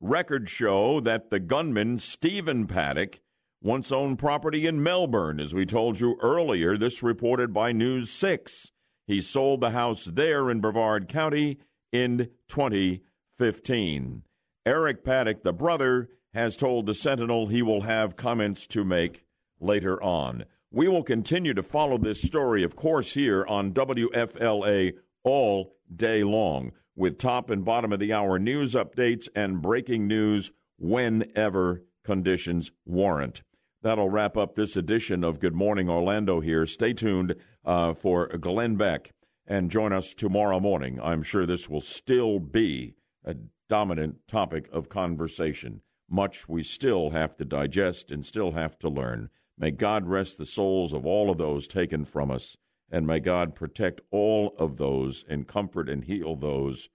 Records show that the gunman, Stephen Paddock, once owned property in Melbourne, as we told you earlier, this reported by News 6. He sold the house there in Brevard County in 2015. Eric Paddock, the brother, has told the Sentinel he will have comments to make later on. We will continue to follow this story, of course, here on WFLA all day long with top and bottom of the hour news updates and breaking news whenever conditions warrant. That'll wrap up this edition of Good Morning Orlando here. Stay tuned uh, for Glenn Beck and join us tomorrow morning. I'm sure this will still be a dominant topic of conversation. Much we still have to digest and still have to learn. May God rest the souls of all of those taken from us, and may God protect all of those and comfort and heal those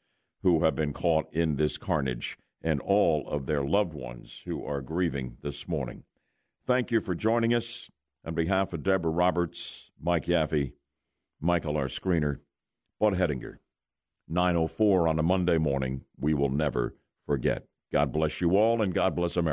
who have been caught in this carnage and all of their loved ones who are grieving this morning. Thank you for joining us. On behalf of Deborah Roberts, Mike Yaffee, Michael, our screener, Bud Hedinger, 904 on a Monday morning. We will never forget. God bless you all, and God bless America.